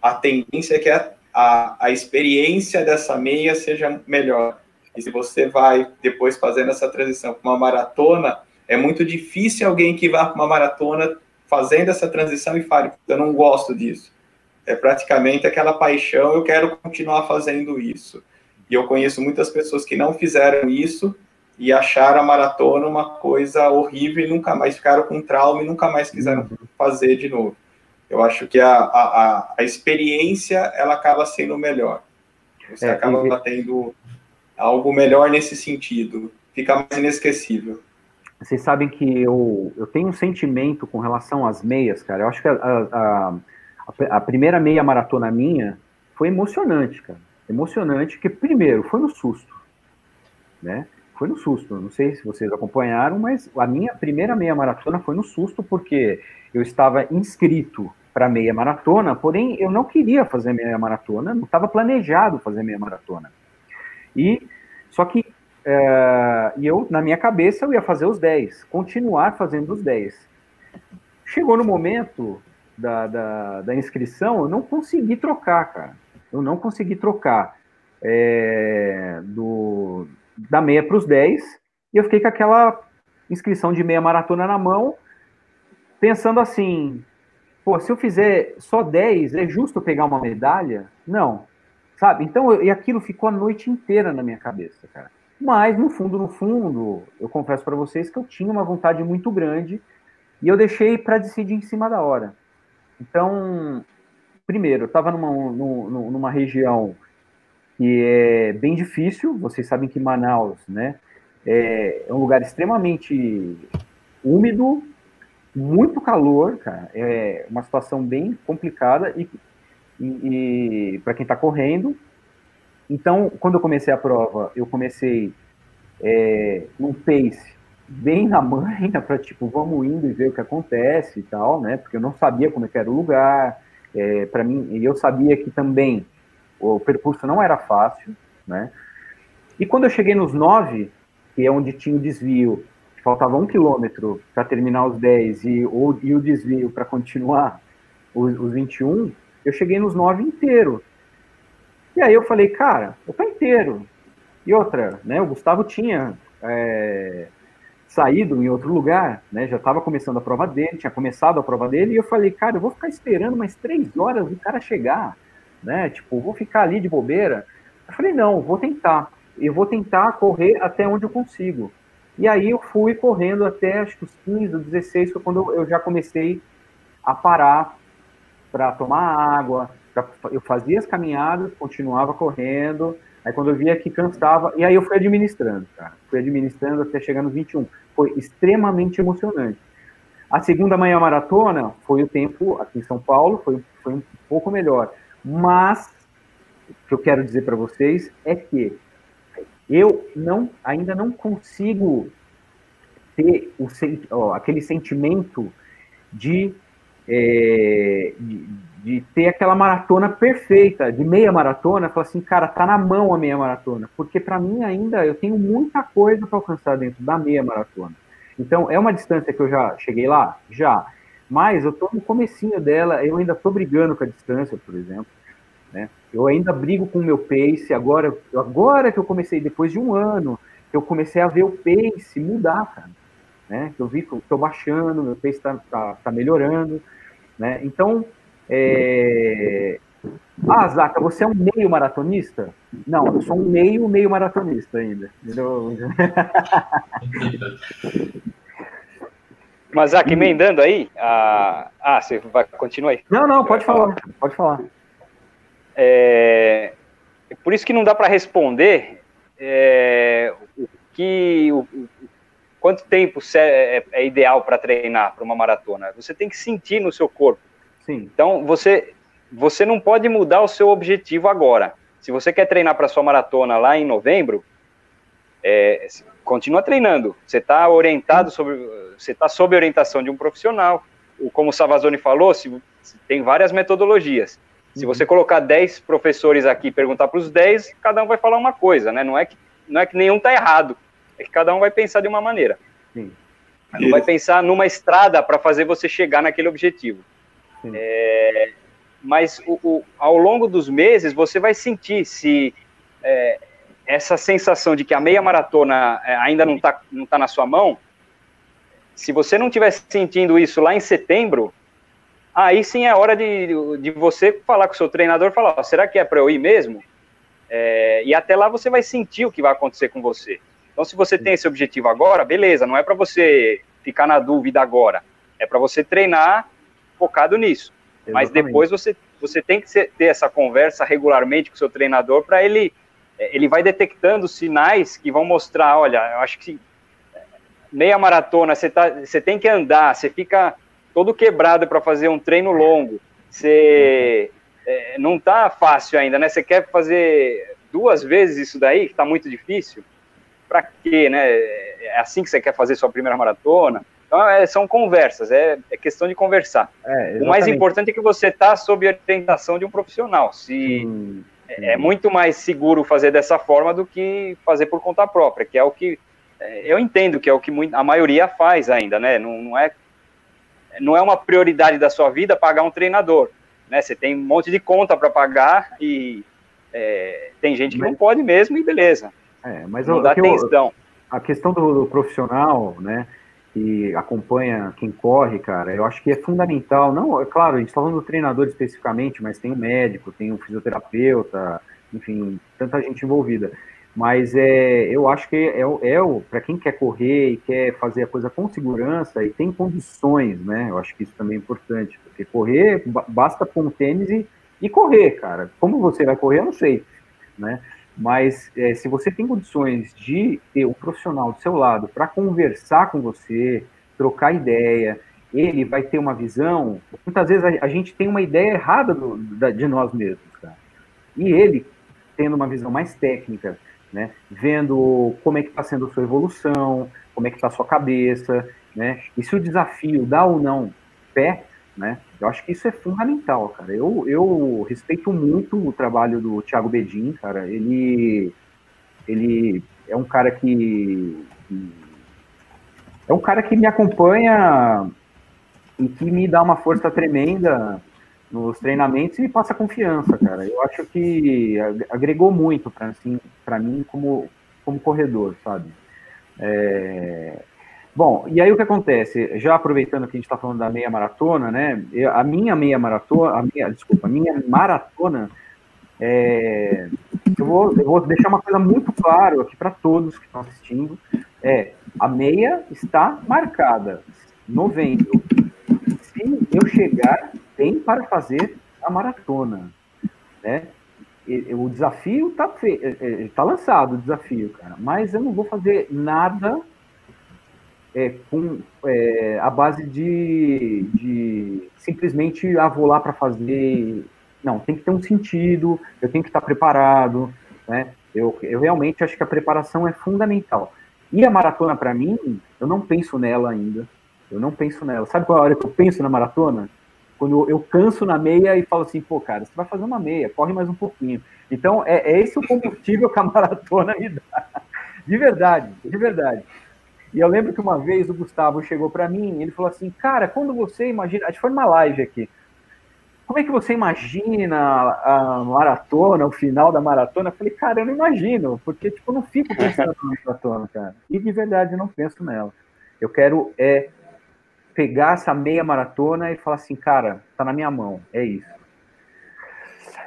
a tendência é que a, a, a experiência dessa meia seja melhor. E se você vai depois fazendo essa transição para uma maratona, é muito difícil alguém que vá para uma maratona fazendo essa transição e fale, eu não gosto disso. É praticamente aquela paixão, eu quero continuar fazendo isso. E eu conheço muitas pessoas que não fizeram isso e acharam a maratona uma coisa horrível e nunca mais ficaram com trauma e nunca mais quiseram fazer de novo. Eu acho que a, a, a experiência ela acaba sendo melhor. Você é, acaba e... tendo algo melhor nesse sentido. Fica mais inesquecível. Vocês sabem que eu, eu tenho um sentimento com relação às meias, cara. Eu acho que a, a, a, a primeira meia maratona minha foi emocionante, cara. Emocionante, que primeiro foi no susto, né? Foi no susto. Não sei se vocês acompanharam, mas a minha primeira meia maratona foi no susto porque eu estava inscrito para meia maratona, porém eu não queria fazer meia maratona, não estava planejado fazer meia maratona. E só que é, e eu, na minha cabeça, eu ia fazer os 10, continuar fazendo os 10. Chegou no momento da, da, da inscrição, eu não consegui trocar, cara. Eu não consegui trocar é, do, da meia para os 10, e eu fiquei com aquela inscrição de meia maratona na mão, pensando assim, pô, se eu fizer só 10, é justo pegar uma medalha? Não, sabe? Então, eu, e aquilo ficou a noite inteira na minha cabeça, cara. Mas, no fundo, no fundo, eu confesso para vocês que eu tinha uma vontade muito grande e eu deixei para decidir em cima da hora. Então, primeiro, eu estava numa, numa, numa região que é bem difícil, vocês sabem que Manaus, né, é, é um lugar extremamente úmido, muito calor, cara, é uma situação bem complicada e, e, e para quem está correndo, então, quando eu comecei a prova, eu comecei é, num pace bem na manha para tipo, vamos indo e ver o que acontece e tal, né? Porque eu não sabia como é era o lugar. É, para mim, e eu sabia que também o percurso não era fácil, né? E quando eu cheguei nos nove, que é onde tinha o desvio, faltava um quilômetro para terminar os 10 e, e o desvio para continuar os, os 21, eu cheguei nos nove inteiro. E aí eu falei, cara, eu tô inteiro. E outra, né? O Gustavo tinha é, saído em outro lugar, né? Já estava começando a prova dele, tinha começado a prova dele, e eu falei, cara, eu vou ficar esperando mais três horas o cara chegar, né? Tipo, vou ficar ali de bobeira. Eu falei, não, vou tentar. Eu vou tentar correr até onde eu consigo. E aí eu fui correndo até acho que os 15, 16, foi quando eu já comecei a parar para tomar água, eu fazia as caminhadas, continuava correndo, aí quando eu via que cansava, e aí eu fui administrando, cara. Fui administrando até chegar nos 21. Foi extremamente emocionante. A segunda manhã maratona foi o tempo aqui em São Paulo, foi, foi um pouco melhor. Mas o que eu quero dizer para vocês é que eu não ainda não consigo ter o, ó, aquele sentimento de, é, de, de ter aquela maratona perfeita, de meia maratona, falar assim, cara, tá na mão a meia maratona, porque para mim ainda eu tenho muita coisa para alcançar dentro da meia maratona. Então, é uma distância que eu já cheguei lá? Já. Mas eu tô no comecinho dela, eu ainda tô brigando com a distância, por exemplo, né? Eu ainda brigo com o meu pace, agora, agora que eu comecei, depois de um ano, que eu comecei a ver o pace mudar, cara, né? Eu vi que eu tô baixando, meu pace tá, tá, tá melhorando, né? Então, é... Ah, Zaca, você é um meio maratonista? Não, eu sou um meio meio maratonista ainda. Mas, Zaca, emendando aí, a... ah, você vai continuar aí. Não, não, pode falar, pode falar. É... Por isso que não dá para responder é... o que, o... quanto tempo é, é ideal para treinar para uma maratona. Você tem que sentir no seu corpo Sim. Então, você, você não pode mudar o seu objetivo agora. Se você quer treinar para sua maratona lá em novembro, é, continua treinando. Você está orientado sobre, você está sob orientação de um profissional. Como o Savazone falou, se, tem várias metodologias. Se você colocar 10 professores aqui e perguntar para os 10, cada um vai falar uma coisa, né? Não é que, não é que nenhum está errado, é que cada um vai pensar de uma maneira. Sim. Não vai pensar numa estrada para fazer você chegar naquele objetivo. É, mas o, o, ao longo dos meses você vai sentir se é, essa sensação de que a meia maratona é, ainda não está não tá na sua mão. Se você não estiver sentindo isso lá em setembro, aí sim é hora de, de você falar com o seu treinador, falar, ó, será que é para eu ir mesmo? É, e até lá você vai sentir o que vai acontecer com você. Então, se você tem esse objetivo agora, beleza, não é para você ficar na dúvida agora, é para você treinar focado nisso. Exatamente. Mas depois você, você tem que ter essa conversa regularmente com o seu treinador para ele é, ele vai detectando sinais que vão mostrar, olha, eu acho que meia maratona, você, tá, você tem que andar, você fica todo quebrado para fazer um treino longo. Você é, não tá fácil ainda, né? Você quer fazer duas vezes isso daí, que está muito difícil. Para quê, né? É assim que você quer fazer sua primeira maratona? Então, é, são conversas, é, é, questão de conversar. É, o mais importante é que você está sob orientação de um profissional. Se hum, é, muito mais seguro fazer dessa forma do que fazer por conta própria, que é o que é, eu entendo que é o que a maioria faz ainda, né? Não, não é não é uma prioridade da sua vida pagar um treinador, né? Você tem um monte de conta para pagar e é, tem gente que não pode mesmo e beleza. É, mas não dá atenção. a questão do, do, profissional, né? Que acompanha quem corre, cara, eu acho que é fundamental. Não, é claro, a gente está falando do treinador especificamente, mas tem o um médico, tem o um fisioterapeuta, enfim, tanta gente envolvida. Mas é, eu acho que é, é, é para quem quer correr e quer fazer a coisa com segurança e tem condições, né? Eu acho que isso também é importante, porque correr, basta pôr um tênis e, e correr, cara. Como você vai correr, eu não sei, né? Mas é, se você tem condições de ter um profissional do seu lado para conversar com você, trocar ideia, ele vai ter uma visão. Muitas vezes a, a gente tem uma ideia errada do, da, de nós mesmos, cara. E ele, tendo uma visão mais técnica, né? Vendo como é que está sendo a sua evolução, como é que está a sua cabeça, né? E se o desafio dá ou não pé, né? Eu acho que isso é fundamental, cara. Eu, eu respeito muito o trabalho do Thiago Bedin, cara. Ele, ele é um cara que, que é um cara que me acompanha e que me dá uma força tremenda nos treinamentos e passa confiança, cara. Eu acho que agregou muito para assim, mim como, como corredor, sabe? É... Bom, e aí o que acontece? Já aproveitando que a gente está falando da meia maratona, né? A minha meia maratona, a minha, desculpa, a minha maratona, é... eu, vou, eu vou deixar uma coisa muito claro aqui para todos que estão assistindo. É, a meia está marcada, novembro. Se eu chegar tem para fazer a maratona, né? O desafio está é, é, tá lançado, o desafio, cara. Mas eu não vou fazer nada é, com é, a base de, de simplesmente ah, vou lá para fazer. Não, tem que ter um sentido, eu tenho que estar preparado, né? Eu, eu realmente acho que a preparação é fundamental. E a maratona, para mim, eu não penso nela ainda. Eu não penso nela. Sabe qual é a hora que eu penso na maratona? quando eu canso na meia e falo assim, pô, cara, você vai fazer uma meia, corre mais um pouquinho. Então, é, é esse o combustível que a maratona me dá. De verdade, de verdade. E eu lembro que uma vez o Gustavo chegou para mim, ele falou assim, cara, quando você imagina, acho que foi numa live aqui, como é que você imagina a maratona, o final da maratona? Eu falei, cara, eu não imagino, porque tipo, eu não fico pensando na maratona, cara. E de verdade eu não penso nela. Eu quero é pegar essa meia maratona e falar assim, cara, tá na minha mão, é isso.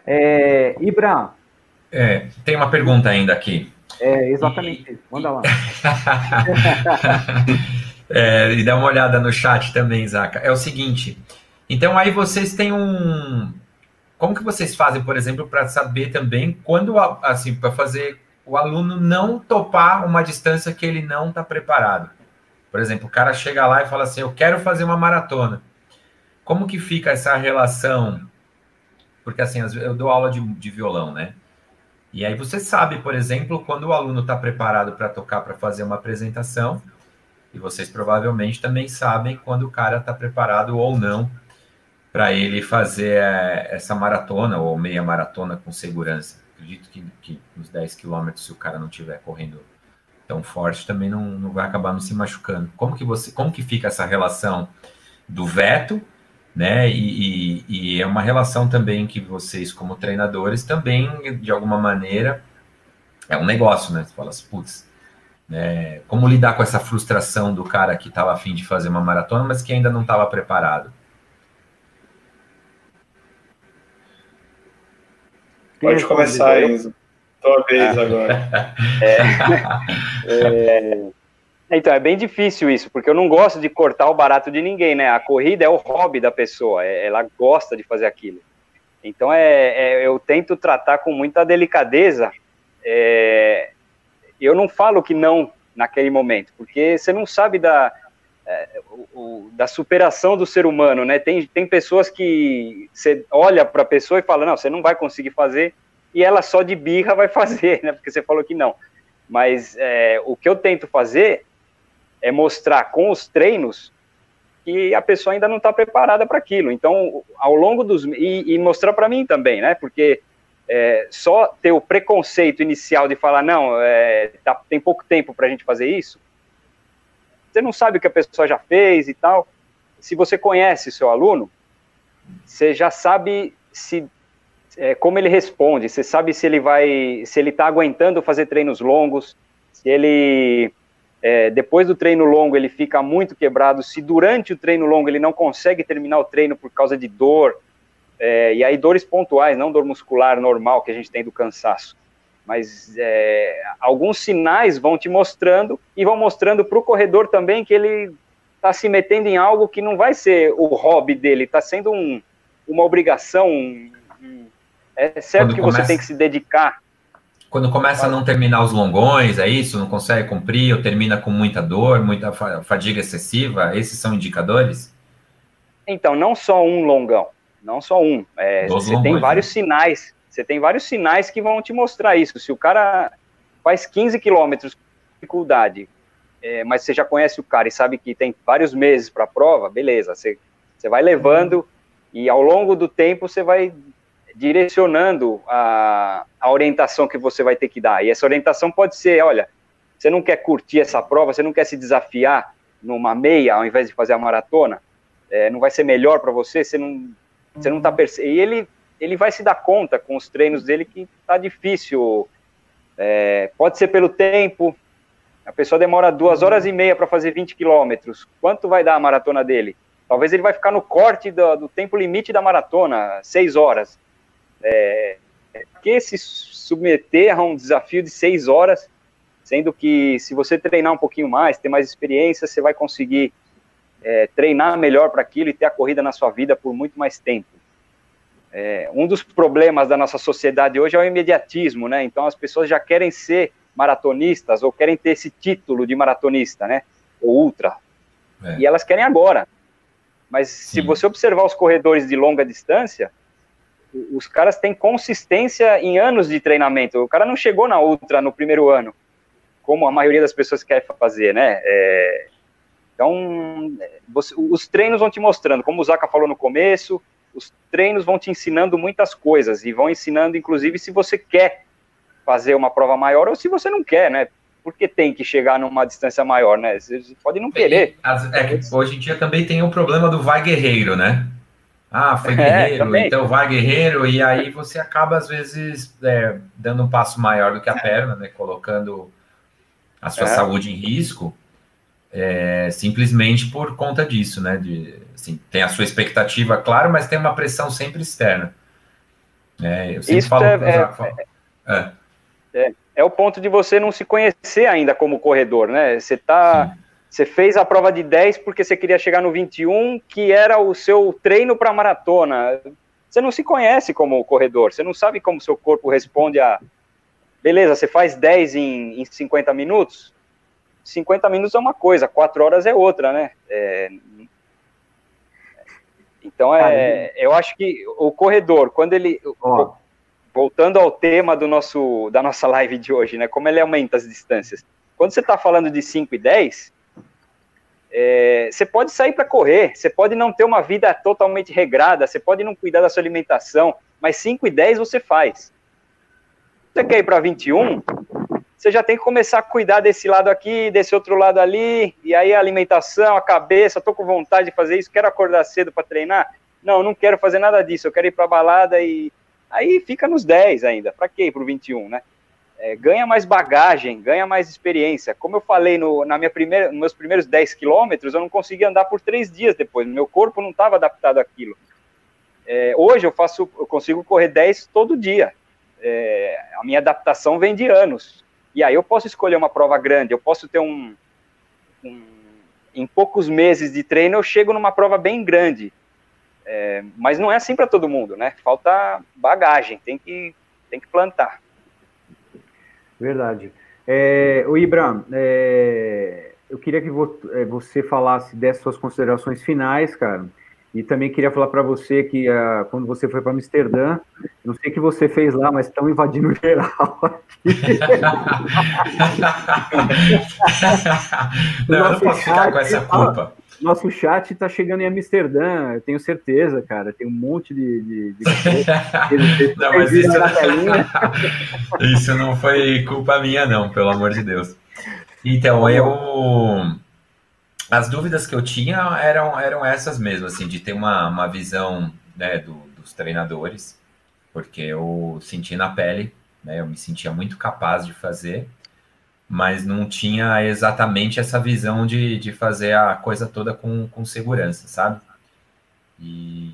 É, Ibra. É, tem uma pergunta ainda aqui. É, exatamente isso. Manda lá. é, e dá uma olhada no chat também, Zaca. É o seguinte. Então aí vocês têm um. Como que vocês fazem, por exemplo, para saber também quando, assim, para fazer o aluno não topar uma distância que ele não está preparado? Por exemplo, o cara chega lá e fala assim: Eu quero fazer uma maratona. Como que fica essa relação? Porque assim, eu dou aula de, de violão, né? E aí você sabe, por exemplo, quando o aluno está preparado para tocar para fazer uma apresentação, e vocês provavelmente também sabem quando o cara está preparado ou não para ele fazer é, essa maratona ou meia maratona com segurança. Acredito que, que nos 10 quilômetros, se o cara não estiver correndo tão forte, também não, não vai acabar não se machucando. Como que você, como que fica essa relação do veto, né? E, e, e é uma relação também que vocês, como treinadores, também de alguma maneira é um negócio, né? Você fala assim, putz, né? Como lidar com essa frustração do cara que estava afim de fazer uma maratona, mas que ainda não estava preparado? Pode começar, Enzo. Tua vez ah. agora. É, é, então, é bem difícil isso, porque eu não gosto de cortar o barato de ninguém, né? A corrida é o hobby da pessoa, é, ela gosta de fazer aquilo. Então, é, é eu tento tratar com muita delicadeza. É, eu não falo que não naquele momento, porque você não sabe da, é, o, da superação do ser humano, né? Tem, tem pessoas que você olha para a pessoa e fala, não, você não vai conseguir fazer, e ela só de birra vai fazer, né? Porque você falou que não. Mas é, o que eu tento fazer é mostrar com os treinos que a pessoa ainda não está preparada para aquilo. Então, ao longo dos e, e mostrar para mim também, né? Porque é, só ter o preconceito inicial de falar não, é, tá, tem pouco tempo para a gente fazer isso você não sabe o que a pessoa já fez e tal. Se você conhece o seu aluno, você já sabe se é, como ele responde, você sabe se ele vai, se ele está aguentando fazer treinos longos, se ele é, depois do treino longo ele fica muito quebrado, se durante o treino longo ele não consegue terminar o treino por causa de dor, é, e aí dores pontuais, não dor muscular normal que a gente tem do cansaço mas é, alguns sinais vão te mostrando e vão mostrando para o corredor também que ele está se metendo em algo que não vai ser o hobby dele, está sendo um, uma obrigação. Um, é certo quando que começa, você tem que se dedicar. Quando começa a não terminar os longões, é isso? Não consegue cumprir ou termina com muita dor, muita fadiga excessiva? Esses são indicadores? Então, não só um longão, não só um. É, você longões, tem vários né? sinais você tem vários sinais que vão te mostrar isso. Se o cara faz 15 quilômetros com dificuldade, é, mas você já conhece o cara e sabe que tem vários meses para a prova, beleza, você, você vai levando e ao longo do tempo você vai direcionando a, a orientação que você vai ter que dar. E essa orientação pode ser, olha, você não quer curtir essa prova, você não quer se desafiar numa meia ao invés de fazer a maratona, é, não vai ser melhor para você, você não, você não tá percebendo. E ele ele vai se dar conta com os treinos dele que tá difícil. É, pode ser pelo tempo. A pessoa demora duas horas e meia para fazer 20 quilômetros. Quanto vai dar a maratona dele? Talvez ele vai ficar no corte do, do tempo limite da maratona, seis horas. É, que se submeter a um desafio de seis horas, sendo que se você treinar um pouquinho mais, ter mais experiência, você vai conseguir é, treinar melhor para aquilo e ter a corrida na sua vida por muito mais tempo. É, um dos problemas da nossa sociedade hoje é o imediatismo, né? Então as pessoas já querem ser maratonistas ou querem ter esse título de maratonista, né? Ou ultra. É. E elas querem agora. Mas Sim. se você observar os corredores de longa distância, os caras têm consistência em anos de treinamento. O cara não chegou na ultra no primeiro ano, como a maioria das pessoas quer fazer, né? É, então, você, os treinos vão te mostrando, como o Zaka falou no começo, os treinos vão te ensinando muitas coisas e vão ensinando, inclusive, se você quer fazer uma prova maior ou se você não quer, né? Porque tem que chegar numa distância maior, né? Você pode não querer. É hoje em dia também tem o problema do vai guerreiro, né? Ah, foi é, guerreiro, é, então vai guerreiro, e aí você acaba, às vezes, é, dando um passo maior do que a perna, né? Colocando a sua é. saúde em risco, é, simplesmente por conta disso, né? De, assim, tem a sua expectativa, claro, mas tem uma pressão sempre externa. É, eu sempre Isso falo, é, é, é, é, é, o ponto de você não se conhecer ainda como corredor, né? Você tá. Você fez a prova de 10 porque você queria chegar no 21, que era o seu treino para maratona. Você não se conhece como corredor, você não sabe como seu corpo responde a. Beleza, você faz 10 em, em 50 minutos? 50 minutos é uma coisa, 4 horas é outra, né? É, então, é, eu acho que o corredor, quando ele. Oh. Voltando ao tema do nosso, da nossa live de hoje, né? Como ele aumenta as distâncias. Quando você está falando de 5 e 10, É, você pode sair para correr, você pode não ter uma vida totalmente regrada, você pode não cuidar da sua alimentação, mas 5 e 10 você faz. Você quer ir para 21, você já tem que começar a cuidar desse lado aqui, desse outro lado ali, e aí a alimentação, a cabeça, tô com vontade de fazer isso, quero acordar cedo para treinar. Não, não quero fazer nada disso, eu quero ir para balada e aí fica nos 10 ainda. Para quê para o 21, né? É, ganha mais bagagem, ganha mais experiência. Como eu falei no, na minha primeira, nos meus primeiros 10 quilômetros, eu não conseguia andar por três dias depois, meu corpo não estava adaptado àquilo. É, hoje eu faço, eu consigo correr 10 todo dia. É, a minha adaptação vem de anos. E aí eu posso escolher uma prova grande, eu posso ter um, um em poucos meses de treino eu chego numa prova bem grande. É, mas não é assim para todo mundo, né? Falta bagagem, tem que, tem que plantar. Verdade. É, o Ibram, é, eu queria que é, você falasse dessas suas considerações finais, cara. E também queria falar para você que uh, quando você foi para Amsterdã, não sei o que você fez lá, mas estão invadindo geral aqui. não, eu não posso ficar com essa culpa. Nosso chat está chegando em Amsterdã, eu tenho certeza, cara. Tem um monte de. de, de... não, mas isso... isso não foi culpa minha, não, pelo amor de Deus. Então, eu. As dúvidas que eu tinha eram, eram essas mesmo, assim, de ter uma, uma visão né, do, dos treinadores, porque eu senti na pele, né, eu me sentia muito capaz de fazer, mas não tinha exatamente essa visão de, de fazer a coisa toda com, com segurança, sabe? E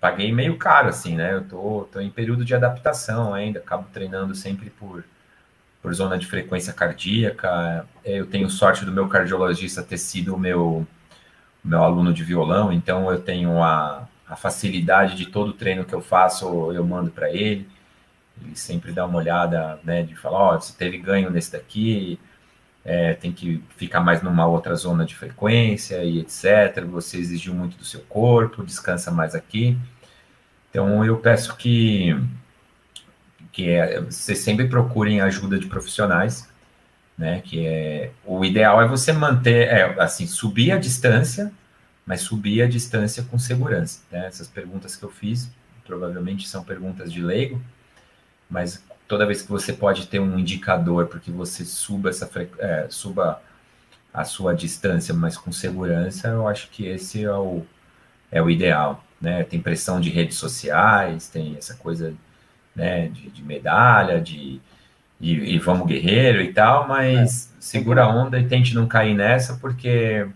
paguei meio caro, assim, né? Eu tô, tô em período de adaptação ainda, acabo treinando sempre por, por zona de frequência cardíaca. Eu tenho sorte do meu cardiologista ter sido o meu, meu aluno de violão, então eu tenho a, a facilidade de todo treino que eu faço, eu mando para ele ele sempre dá uma olhada, né, de falar, ó, oh, teve ganho nesse daqui, é, tem que ficar mais numa outra zona de frequência e etc. Você exigiu muito do seu corpo, descansa mais aqui. Então eu peço que que é, vocês sempre procurem ajuda de profissionais, né? Que é o ideal é você manter, é, assim, subir a distância, mas subir a distância com segurança. Né? Essas perguntas que eu fiz provavelmente são perguntas de leigo, mas toda vez que você pode ter um indicador porque você suba essa é, suba a sua distância, mas com segurança, eu acho que esse é o, é o ideal, né? Tem pressão de redes sociais, tem essa coisa, né, de, de medalha, de e, e, vamos guerreiro e tal, mas é. segura a onda e tente não cair nessa, porque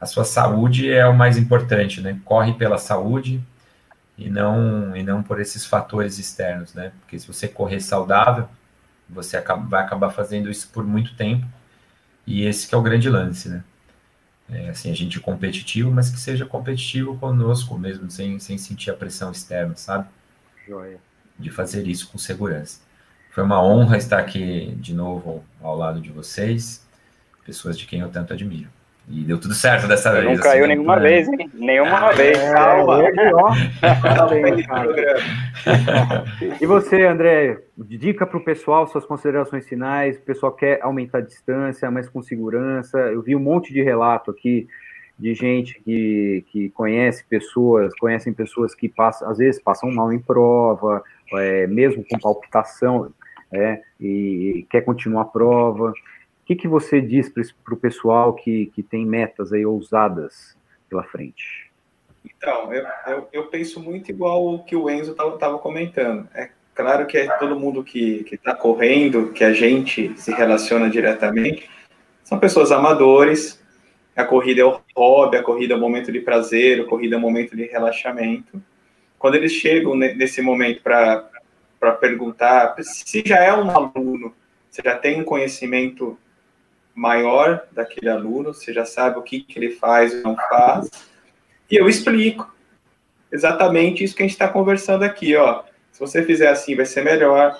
a sua saúde é o mais importante, né? Corre pela saúde, e não e não por esses fatores externos, né? Porque se você correr saudável, você acaba, vai acabar fazendo isso por muito tempo e esse que é o grande lance, né? É, assim, a gente é competitivo, mas que seja competitivo conosco mesmo, sem, sem sentir a pressão externa, sabe? Joia. De fazer isso com segurança. Foi uma honra estar aqui de novo ao lado de vocês, pessoas de quem eu tanto admiro. E deu tudo certo dessa vez. Não assim, caiu nenhuma vez, hein? Nenhuma ah, vez. É, Calma. É, e você, André, dica para o pessoal, suas considerações finais. O pessoal quer aumentar a distância, mas com segurança. Eu vi um monte de relato aqui de gente que, que conhece pessoas, conhecem pessoas que passam, às vezes passam mal em prova, é, mesmo com palpitação, é, e quer continuar a prova que, que você diz para o pessoal que, que tem metas aí ousadas pela frente? Então, eu, eu, eu penso muito igual o que o Enzo estava comentando. É claro que é todo mundo que está correndo, que a gente se relaciona diretamente, são pessoas amadores. A corrida é o hobby, a corrida é o momento de prazer, a corrida é o momento de relaxamento. Quando eles chegam nesse momento para perguntar se já é um aluno, se já tem um conhecimento maior daquele aluno, você já sabe o que, que ele faz ou não faz, e eu explico exatamente isso que a gente está conversando aqui, ó. Se você fizer assim, vai ser melhor.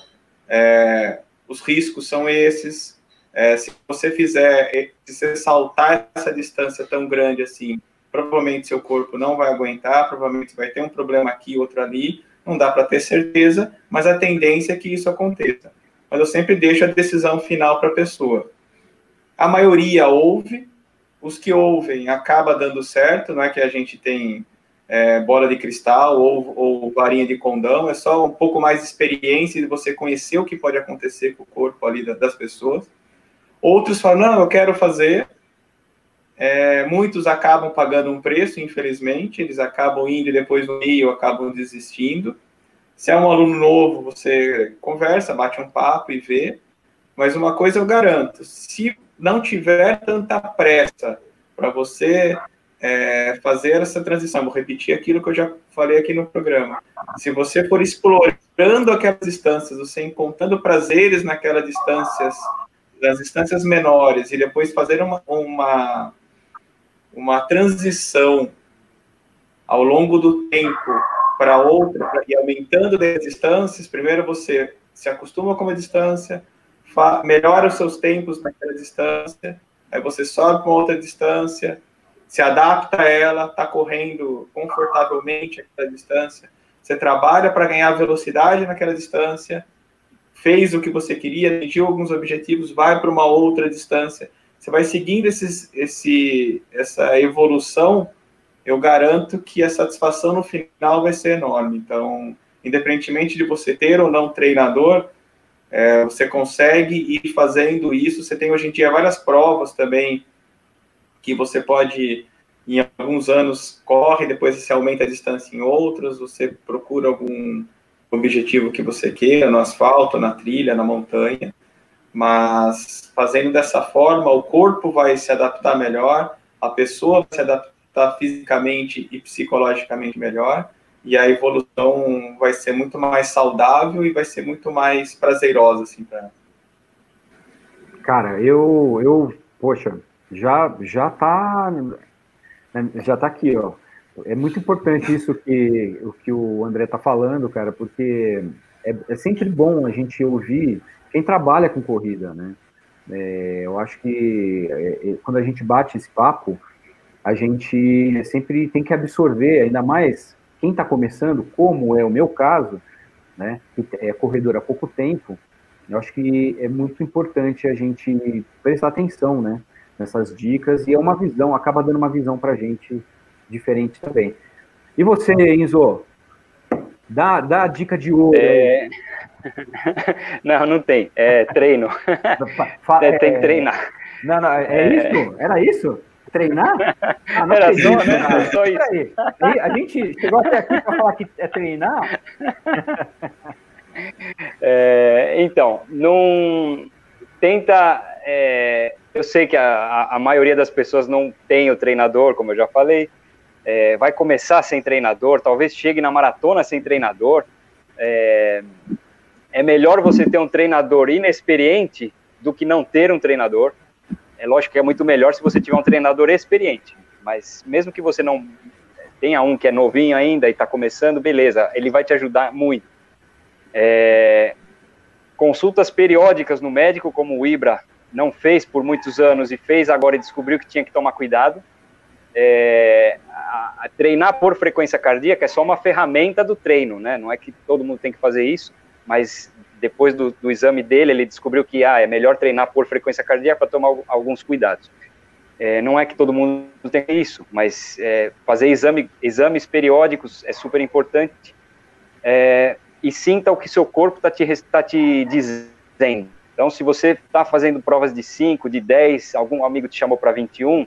É, os riscos são esses. É, se você fizer, se você saltar essa distância tão grande assim, provavelmente seu corpo não vai aguentar, provavelmente vai ter um problema aqui, outro ali. Não dá para ter certeza, mas a tendência é que isso aconteça. Mas eu sempre deixo a decisão final para a pessoa. A maioria ouve, os que ouvem acaba dando certo, não é que a gente tem é, bola de cristal ou, ou, varinha de condão, é só um pouco mais de experiência de você conhecer o que pode acontecer com o corpo ali das pessoas. Outros falam, não, eu quero fazer. É, muitos acabam pagando um preço, infelizmente, eles acabam indo e depois no meio acabam desistindo. Se é um aluno novo, você conversa, bate um papo e vê. Mas uma coisa eu garanto: se não tiver tanta pressa para você é, fazer essa transição, vou repetir aquilo que eu já falei aqui no programa. Se você for explorando aquelas distâncias, você encontrando prazeres naquelas distâncias, nas distâncias menores, e depois fazer uma, uma, uma transição ao longo do tempo para outra, e aumentando as distâncias, primeiro você se acostuma com uma distância, melhora os seus tempos naquela distância, aí você sobe para outra distância, se adapta a ela, está correndo confortavelmente aquela distância, você trabalha para ganhar velocidade naquela distância, fez o que você queria, atingiu alguns objetivos, vai para uma outra distância, você vai seguindo esses, esse, essa evolução, eu garanto que a satisfação no final vai ser enorme. Então, independentemente de você ter ou não treinador, é, você consegue ir fazendo isso. Você tem hoje em dia várias provas também que você pode, em alguns anos, corre, depois você aumenta a distância em outros, você procura algum objetivo que você queira, no asfalto, na trilha, na montanha. Mas fazendo dessa forma, o corpo vai se adaptar melhor, a pessoa vai se adaptar fisicamente e psicologicamente melhor, e a evolução vai ser muito mais saudável e vai ser muito mais prazerosa, assim, para Cara, eu, eu, poxa, já já tá já tá aqui, ó. É muito importante isso que o que o André tá falando, cara, porque é, é sempre bom a gente ouvir quem trabalha com corrida, né? É, eu acho que é, é quando a gente bate esse papo, a gente sempre tem que absorver, ainda mais quem está começando, como é o meu caso, né, que é corredor há pouco tempo, eu acho que é muito importante a gente prestar atenção, né, nessas dicas e é uma visão, acaba dando uma visão para a gente diferente também. E você, Enzo? Dá, dá a dica de ouro. É... não, não tem. É treino. É, tem que treinar. Não, não, é, é, isso? Era isso? Treinar? Ah, não Era só, né? só isso. Aí. A gente chegou até aqui para falar que é treinar? É, então, não tenta. É, eu sei que a, a maioria das pessoas não tem o treinador, como eu já falei. É, vai começar sem treinador, talvez chegue na maratona sem treinador. É, é melhor você ter um treinador inexperiente do que não ter um treinador. É lógico que é muito melhor se você tiver um treinador experiente, mas mesmo que você não tenha um que é novinho ainda e está começando, beleza, ele vai te ajudar muito. É, consultas periódicas no médico, como o Ibra não fez por muitos anos e fez agora e descobriu que tinha que tomar cuidado. É, a, a treinar por frequência cardíaca é só uma ferramenta do treino, né? Não é que todo mundo tem que fazer isso, mas depois do, do, exame dele, ele descobriu que ah, é melhor treinar por frequência cardíaca para tomar alguns cuidados. É, não é que todo mundo tem isso, mas é, fazer exame, exames periódicos é super importante. É, e sinta o que seu corpo está te, tá te dizendo. Então, se você está fazendo provas de 5, de 10, algum amigo te chamou para 21,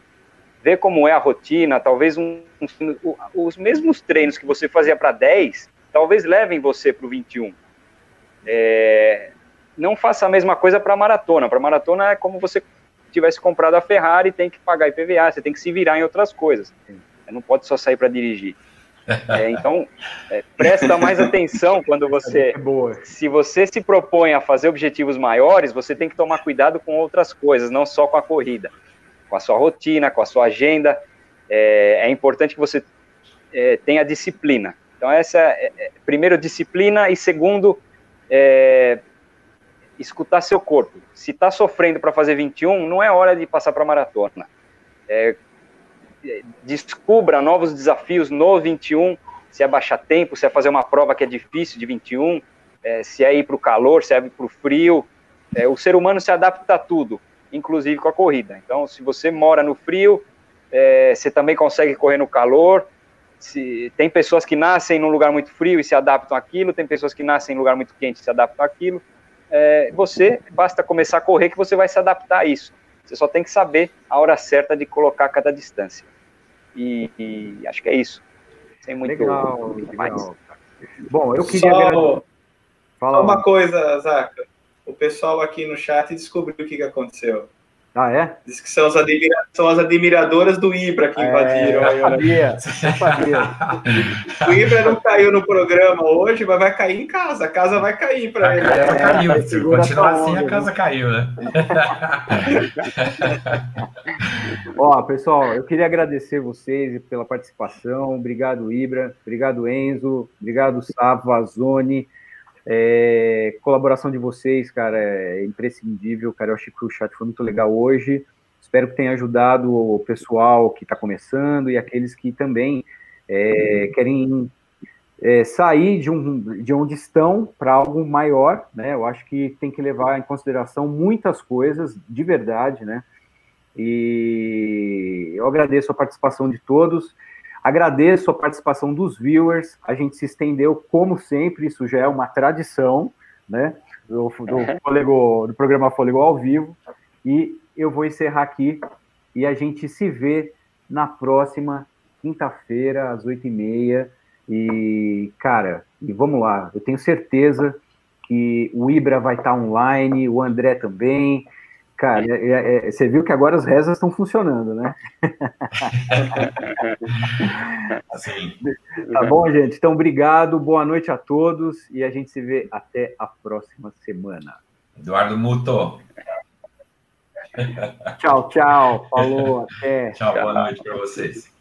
vê como é a rotina, talvez um, um, os mesmos treinos que você fazia para 10, talvez levem você para o 21 é, não faça a mesma coisa para maratona. Para maratona é como você tivesse comprado a Ferrari, tem que pagar IPVA, você tem que se virar em outras coisas. Você não pode só sair para dirigir. É, então, é, presta mais atenção quando você. É se você se propõe a fazer objetivos maiores, você tem que tomar cuidado com outras coisas, não só com a corrida, com a sua rotina, com a sua agenda. É, é importante que você é, tenha disciplina. Então, essa é, é primeiro disciplina e segundo é, escutar seu corpo. Se está sofrendo para fazer 21, não é hora de passar para maratona. É, descubra novos desafios no 21, se é baixar tempo, se é fazer uma prova que é difícil de 21, é, se é ir para o calor, se é ir para o frio. É, o ser humano se adapta a tudo. inclusive com a corrida. Então, se você mora no frio, é, você também consegue correr no calor. Se, tem pessoas que nascem num lugar muito frio e se adaptam àquilo, tem pessoas que nascem num lugar muito quente e se adaptam àquilo. É, você, basta começar a correr que você vai se adaptar a isso. Você só tem que saber a hora certa de colocar cada distância. E, e acho que é isso. Sem muito, legal, mais. Legal. Bom, eu queria. Só, Fala uma coisa, Zaca. O pessoal aqui no chat descobriu o que, que aconteceu. Ah, é? Diz que são as, admira... são as admiradoras do Ibra que invadiram. É, eu sabia, eu sabia. o Ibra não caiu no programa hoje, mas vai cair em casa. A casa vai cair para ele. A casa caiu. Se continuar assim, a casa caiu, né? Ó, pessoal, eu queria agradecer vocês pela participação. Obrigado, Ibra. Obrigado, Enzo. Obrigado, Sava, Zone. É, colaboração de vocês, cara, é imprescindível, cara. Eu acho que o chat foi muito legal hoje. Espero que tenha ajudado o pessoal que está começando e aqueles que também é, querem é, sair de, um, de onde estão para algo maior, né? Eu acho que tem que levar em consideração muitas coisas, de verdade, né? E eu agradeço a participação de todos. Agradeço a participação dos viewers. A gente se estendeu, como sempre, isso já é uma tradição, né? Do, do, Fôlego, do programa Fôlego ao vivo. E eu vou encerrar aqui e a gente se vê na próxima quinta-feira, às oito e meia. E, cara, e vamos lá, eu tenho certeza que o Ibra vai estar online, o André também. Cara, é, é, é, você viu que agora as rezas estão funcionando, né? Sim. Tá bom, gente? Então, obrigado, boa noite a todos e a gente se vê até a próxima semana. Eduardo Muto. Tchau, tchau. Falou, até. Tchau, boa noite para vocês.